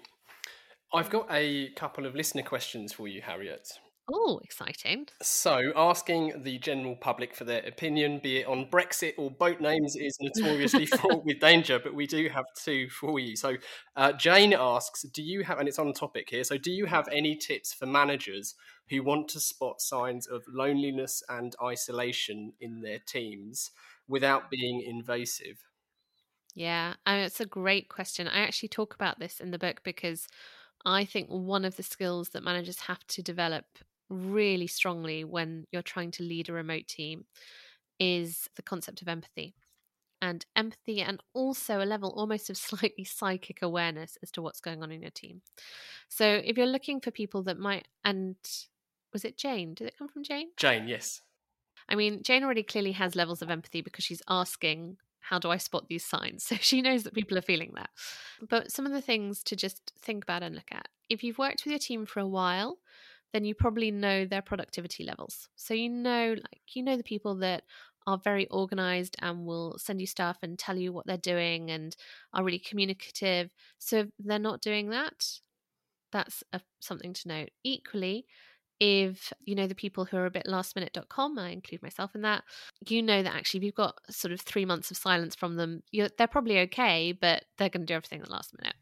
I've got a couple of listener questions for you, Harriet.
Oh, exciting.
So, asking the general public for their opinion, be it on Brexit or boat names, is notoriously fraught with danger, but we do have two for you. So, uh, Jane asks Do you have, and it's on topic here, so do you have any tips for managers who want to spot signs of loneliness and isolation in their teams without being invasive?
Yeah, I mean, it's a great question. I actually talk about this in the book because I think one of the skills that managers have to develop really strongly when you're trying to lead a remote team is the concept of empathy and empathy and also a level almost of slightly psychic awareness as to what's going on in your team. So if you're looking for people that might and was it Jane? Did it come from Jane?
Jane, yes.
I mean, Jane already clearly has levels of empathy because she's asking, How do I spot these signs? So she knows that people are feeling that. But some of the things to just think about and look at if you've worked with your team for a while, then you probably know their productivity levels. So you know, like, you know, the people that are very organized and will send you stuff and tell you what they're doing and are really communicative. So if they're not doing that, that's a, something to note. Equally, if you know the people who are a bit lastminute.com, I include myself in that, you know that actually if you've got sort of three months of silence from them, they're probably okay, but they're going to do everything at the last minute.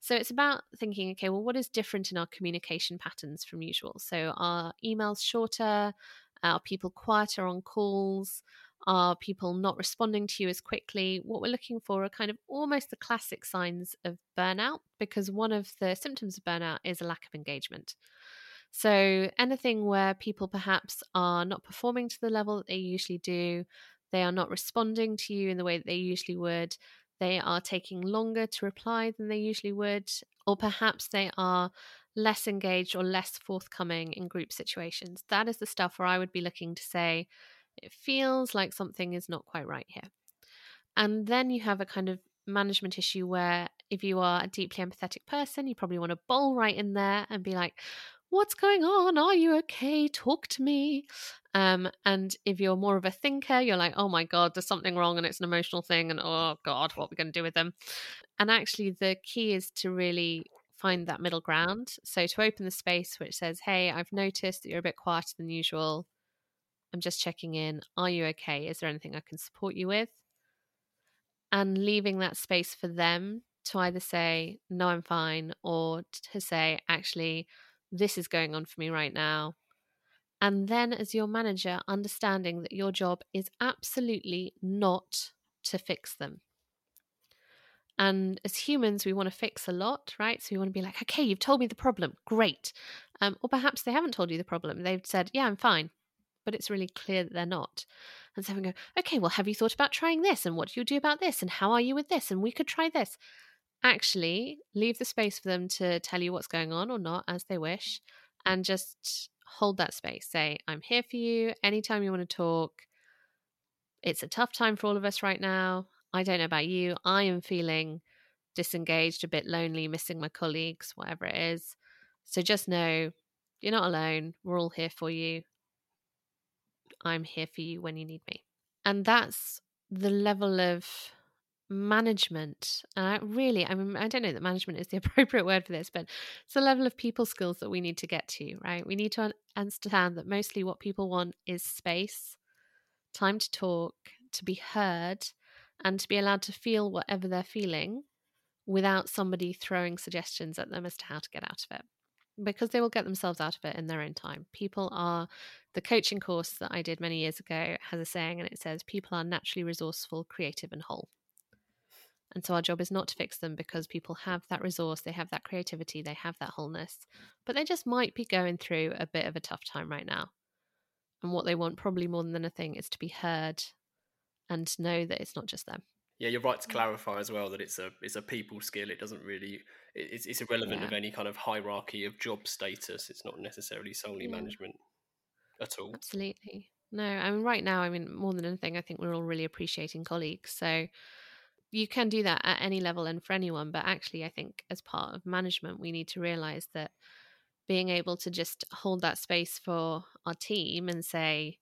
So it's about thinking, okay, well, what is different in our communication patterns from usual? So are emails shorter? Are people quieter on calls? Are people not responding to you as quickly? What we're looking for are kind of almost the classic signs of burnout because one of the symptoms of burnout is a lack of engagement. So, anything where people perhaps are not performing to the level that they usually do, they are not responding to you in the way that they usually would, they are taking longer to reply than they usually would, or perhaps they are less engaged or less forthcoming in group situations. That is the stuff where I would be looking to say, it feels like something is not quite right here. And then you have a kind of management issue where if you are a deeply empathetic person, you probably want to bowl right in there and be like, What's going on? Are you okay? Talk to me. Um, and if you're more of a thinker, you're like, oh my God, there's something wrong and it's an emotional thing. And oh God, what are we going to do with them? And actually, the key is to really find that middle ground. So to open the space which says, hey, I've noticed that you're a bit quieter than usual. I'm just checking in. Are you okay? Is there anything I can support you with? And leaving that space for them to either say, no, I'm fine, or to say, actually, this is going on for me right now. And then, as your manager, understanding that your job is absolutely not to fix them. And as humans, we want to fix a lot, right? So we want to be like, okay, you've told me the problem. Great. Um, or perhaps they haven't told you the problem. They've said, yeah, I'm fine. But it's really clear that they're not. And so we go, okay, well, have you thought about trying this? And what do you do about this? And how are you with this? And we could try this. Actually, leave the space for them to tell you what's going on or not as they wish. And just hold that space. Say, I'm here for you anytime you want to talk. It's a tough time for all of us right now. I don't know about you. I am feeling disengaged, a bit lonely, missing my colleagues, whatever it is. So just know you're not alone. We're all here for you. I'm here for you when you need me. And that's the level of management. I really, I mean, I don't know that management is the appropriate word for this, but it's the level of people skills that we need to get to, right? We need to understand that mostly what people want is space, time to talk, to be heard, and to be allowed to feel whatever they're feeling without somebody throwing suggestions at them as to how to get out of it. Because they will get themselves out of it in their own time. People are, the coaching course that I did many years ago has a saying, and it says, people are naturally resourceful, creative, and whole. And so our job is not to fix them because people have that resource, they have that creativity, they have that wholeness, but they just might be going through a bit of a tough time right now. And what they want, probably more than anything, is to be heard and know that it's not just them.
Yeah, you're right to mm. clarify as well that it's a it's a people skill. It doesn't really it's it's irrelevant yeah. of any kind of hierarchy of job status. It's not necessarily solely yeah. management at all.
Absolutely. No, I mean right now, I mean more than anything, I think we're all really appreciating colleagues. So you can do that at any level and for anyone, but actually I think as part of management we need to realize that being able to just hold that space for our team and say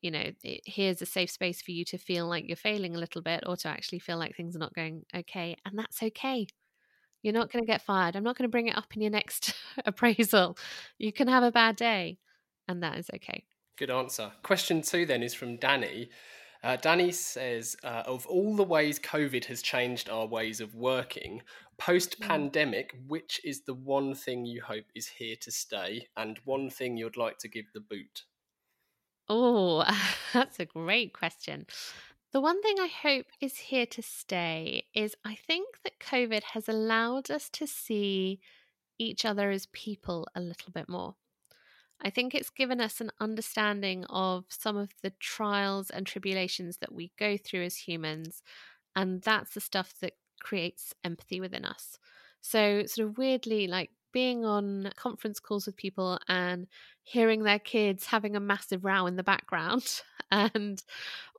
you know, here's a safe space for you to feel like you're failing a little bit or to actually feel like things are not going okay. And that's okay. You're not going to get fired. I'm not going to bring it up in your next appraisal. You can have a bad day, and that is okay.
Good answer. Question two then is from Danny. Uh, Danny says, uh, of all the ways COVID has changed our ways of working, post pandemic, mm. which is the one thing you hope is here to stay and one thing you'd like to give the boot?
Oh, that's a great question. The one thing I hope is here to stay is I think that COVID has allowed us to see each other as people a little bit more. I think it's given us an understanding of some of the trials and tribulations that we go through as humans. And that's the stuff that creates empathy within us. So, sort of weirdly, like being on conference calls with people and hearing their kids having a massive row in the background and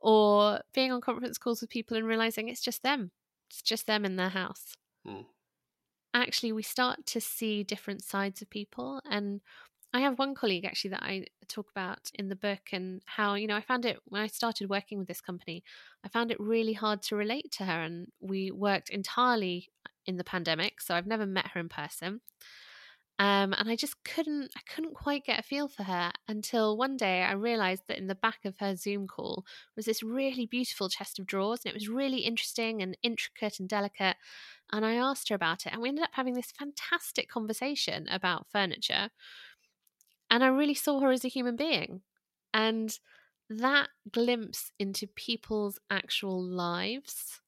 or being on conference calls with people and realizing it's just them it's just them in their house mm. actually we start to see different sides of people and I have one colleague actually that I talk about in the book and how, you know, I found it when I started working with this company, I found it really hard to relate to her. And we worked entirely in the pandemic. So I've never met her in person. Um, and I just couldn't, I couldn't quite get a feel for her until one day I realized that in the back of her Zoom call was this really beautiful chest of drawers, and it was really interesting and intricate and delicate. And I asked her about it, and we ended up having this fantastic conversation about furniture. And I really saw her as a human being. And that glimpse into people's actual lives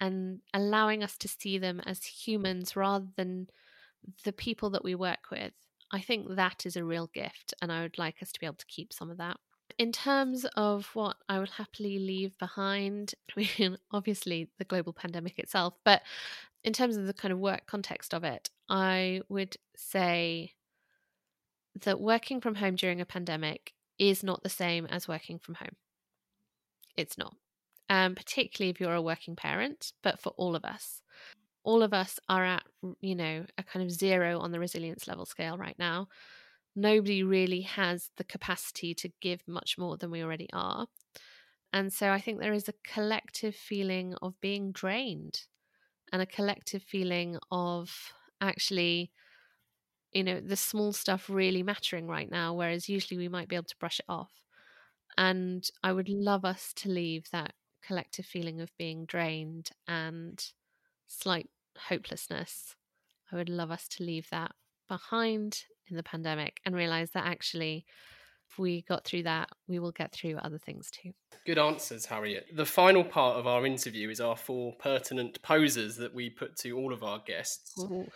and allowing us to see them as humans rather than the people that we work with, I think that is a real gift. And I would like us to be able to keep some of that. In terms of what I would happily leave behind, I mean, obviously the global pandemic itself, but in terms of the kind of work context of it, I would say that working from home during a pandemic is not the same as working from home. It's not, um, particularly if you're a working parent, but for all of us. All of us are at, you know, a kind of zero on the resilience level scale right now. Nobody really has the capacity to give much more than we already are. And so I think there is a collective feeling of being drained and a collective feeling of actually you know the small stuff really mattering right now whereas usually we might be able to brush it off. And i would love us to leave that collective feeling of being drained and slight hopelessness. I would love us to leave that behind in the pandemic and realize that actually if we got through that we will get through other things too.
Good answers harriet. The final part of our interview is our four pertinent poses that we put to all of our guests. Ooh.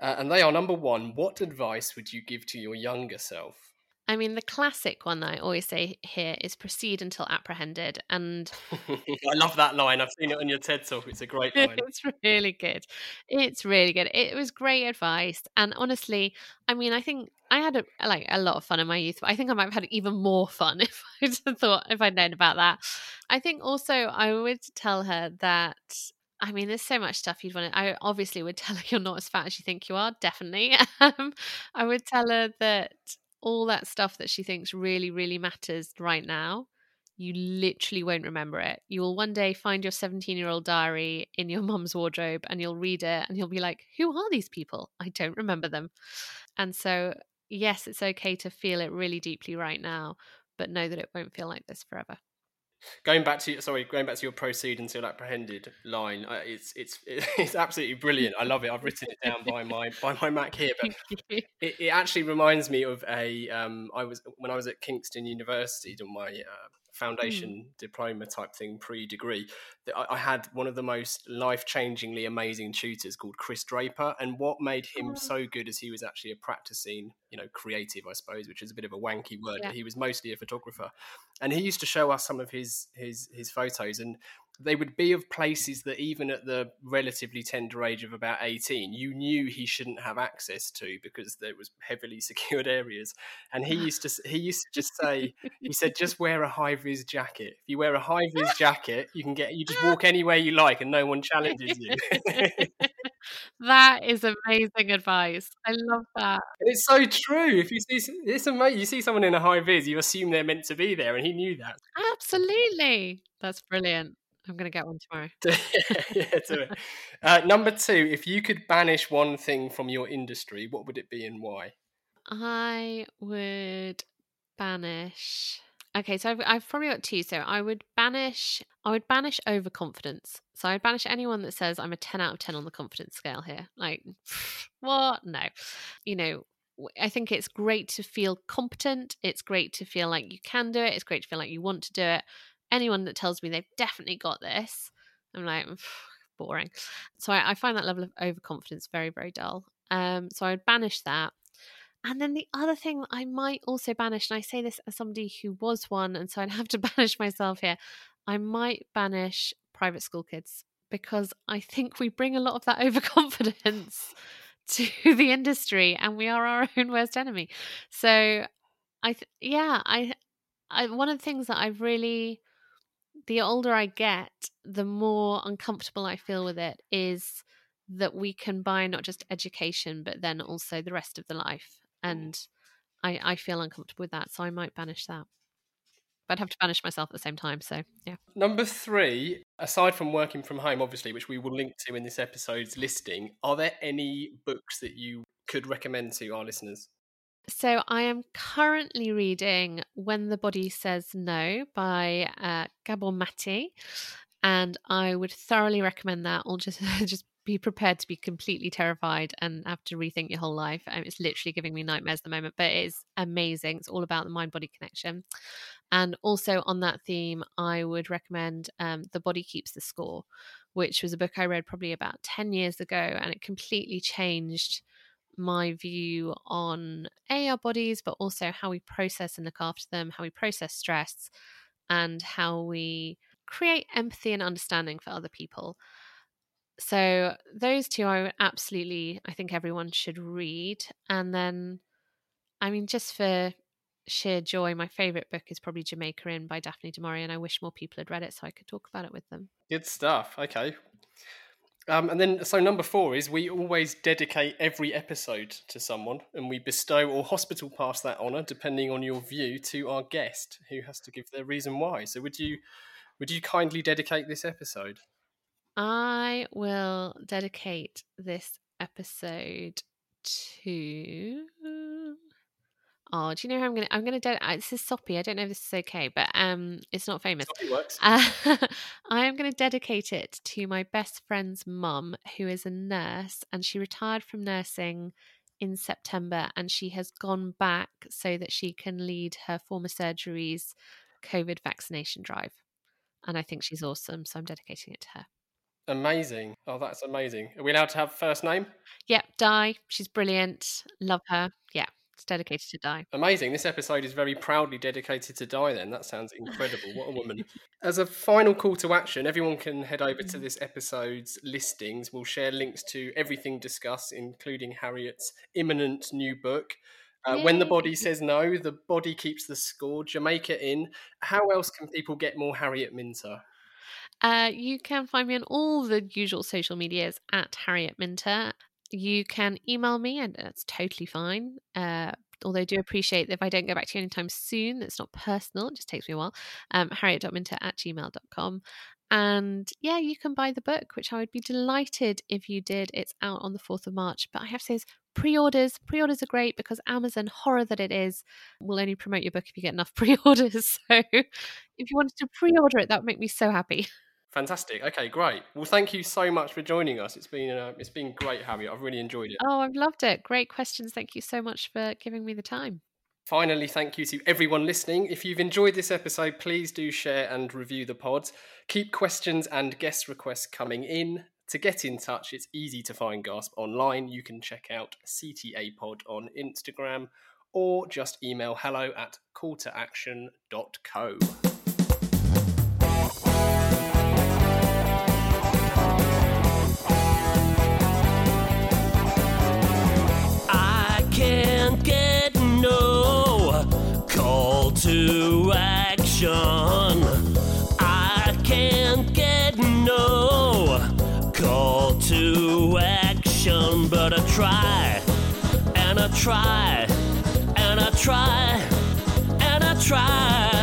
Uh, and they are number one, what advice would you give to your younger self?
I mean, the classic one that I always say here is proceed until apprehended. And
I love that line. I've seen it on your TED talk. It's a great line.
it's really good. It's really good. It was great advice. And honestly, I mean, I think I had a, like a lot of fun in my youth, but I think I might have had even more fun if I'd thought if I'd known about that. I think also I would tell her that I mean, there's so much stuff you'd want to. I obviously would tell her you're not as fat as you think you are. Definitely. Um, I would tell her that all that stuff that she thinks really, really matters right now, you literally won't remember it. You will one day find your 17 year old diary in your mum's wardrobe and you'll read it and you'll be like, who are these people? I don't remember them. And so, yes, it's okay to feel it really deeply right now, but know that it won't feel like this forever.
Going back to sorry, going back to your proceed until apprehended line, uh, it's it's it's absolutely brilliant. I love it. I've written it down by my by my Mac here, but it, it actually reminds me of a um, I was when I was at Kingston University doing my uh, foundation mm. diploma type thing pre-degree I, had one of the most life-changingly amazing tutors called chris draper and what made him oh. so good is he was actually a practicing you know creative i suppose which is a bit of a wanky word yeah. but he was mostly a photographer and he used to show us some of his his his photos and they would be of places that even at the relatively tender age of about 18 you knew he shouldn't have access to because there was heavily secured areas and he used to he used to just say he said just wear a high vis jacket if you wear a high vis jacket you can get you just walk anywhere you like and no one challenges you
that is amazing advice. I love that.
It's so true. If you see it's amazing. You see someone in a high vis, you assume they're meant to be there, and he knew that.
Absolutely, that's brilliant. I'm going to get one tomorrow.
yeah, do it. Uh, number two, if you could banish one thing from your industry, what would it be and why?
I would banish. Okay, so I've, I've probably got two. So I would banish. I would banish overconfidence. So I'd banish anyone that says I'm a ten out of ten on the confidence scale here. Like, what? No. You know, I think it's great to feel competent. It's great to feel like you can do it. It's great to feel like you want to do it anyone that tells me they've definitely got this, I'm like, boring. So I, I, find that level of overconfidence very, very dull. Um, so I would banish that. And then the other thing that I might also banish, and I say this as somebody who was one, and so I'd have to banish myself here, I might banish private school kids because I think we bring a lot of that overconfidence to the industry and we are our own worst enemy. So I th- yeah, I I one of the things that I've really the older I get, the more uncomfortable I feel with it is that we can buy not just education, but then also the rest of the life. Mm. And I, I feel uncomfortable with that, so I might banish that. But I'd have to banish myself at the same time. So yeah.
Number three, aside from working from home, obviously, which we will link to in this episode's listing, are there any books that you could recommend to our listeners?
So I am currently reading When the Body Says No by uh, Gabor Mate, and I would thoroughly recommend that. Or just just be prepared to be completely terrified and have to rethink your whole life. Um, it's literally giving me nightmares at the moment, but it is amazing. It's all about the mind body connection. And also on that theme, I would recommend um, The Body Keeps the Score, which was a book I read probably about 10 years ago, and it completely changed my view on A, our bodies, but also how we process and look after them, how we process stress, and how we create empathy and understanding for other people. So those two I absolutely I think everyone should read. And then I mean just for sheer joy, my favourite book is probably Jamaica Inn by Daphne du Maurier, and I wish more people had read it so I could talk about it with them.
Good stuff. Okay. Um, and then, so number four is we always dedicate every episode to someone, and we bestow or hospital pass that honour, depending on your view, to our guest, who has to give their reason why. So, would you would you kindly dedicate this episode?
I will dedicate this episode to. Oh, do you know how I'm gonna? I'm gonna. De- uh, this is soppy. I don't know if this is okay, but um, it's not famous.
Soppy works.
Uh, I am gonna dedicate it to my best friend's mum, who is a nurse, and she retired from nursing in September, and she has gone back so that she can lead her former surgery's COVID vaccination drive. And I think she's awesome, so I'm dedicating it to her.
Amazing. Oh, that's amazing. Are we allowed to have first name?
Yep, Di. She's brilliant. Love her. Yeah, it's dedicated to Di.
Amazing. This episode is very proudly dedicated to Di, then. That sounds incredible. what a woman. As a final call to action, everyone can head over to this episode's listings. We'll share links to everything discussed, including Harriet's imminent new book. Uh, when the body says no, the body keeps the score. Jamaica Inn. How else can people get more Harriet Minter?
Uh, you can find me on all the usual social medias at Harriet Minter. You can email me, and that's totally fine. Uh, although I do appreciate that if I don't go back to you anytime soon, it's not personal, it just takes me a while. Um, harriet.minter at gmail.com. And yeah, you can buy the book, which I would be delighted if you did. It's out on the 4th of March, but I have to say, pre-orders pre-orders are great because amazon horror that it is will only promote your book if you get enough pre-orders so if you wanted to pre-order it that would make me so happy
Fantastic. Okay, great. Well, thank you so much for joining us. It's been uh, it's been great, Harriet. I've really enjoyed it.
Oh, I've loved it. Great questions. Thank you so much for giving me the time.
Finally, thank you to everyone listening. If you've enjoyed this episode, please do share and review the pods. Keep questions and guest requests coming in. To get in touch, it's easy to find Gasp online. You can check out CTA Pod on Instagram or just email hello at calltoaction.co.
try and I try and I try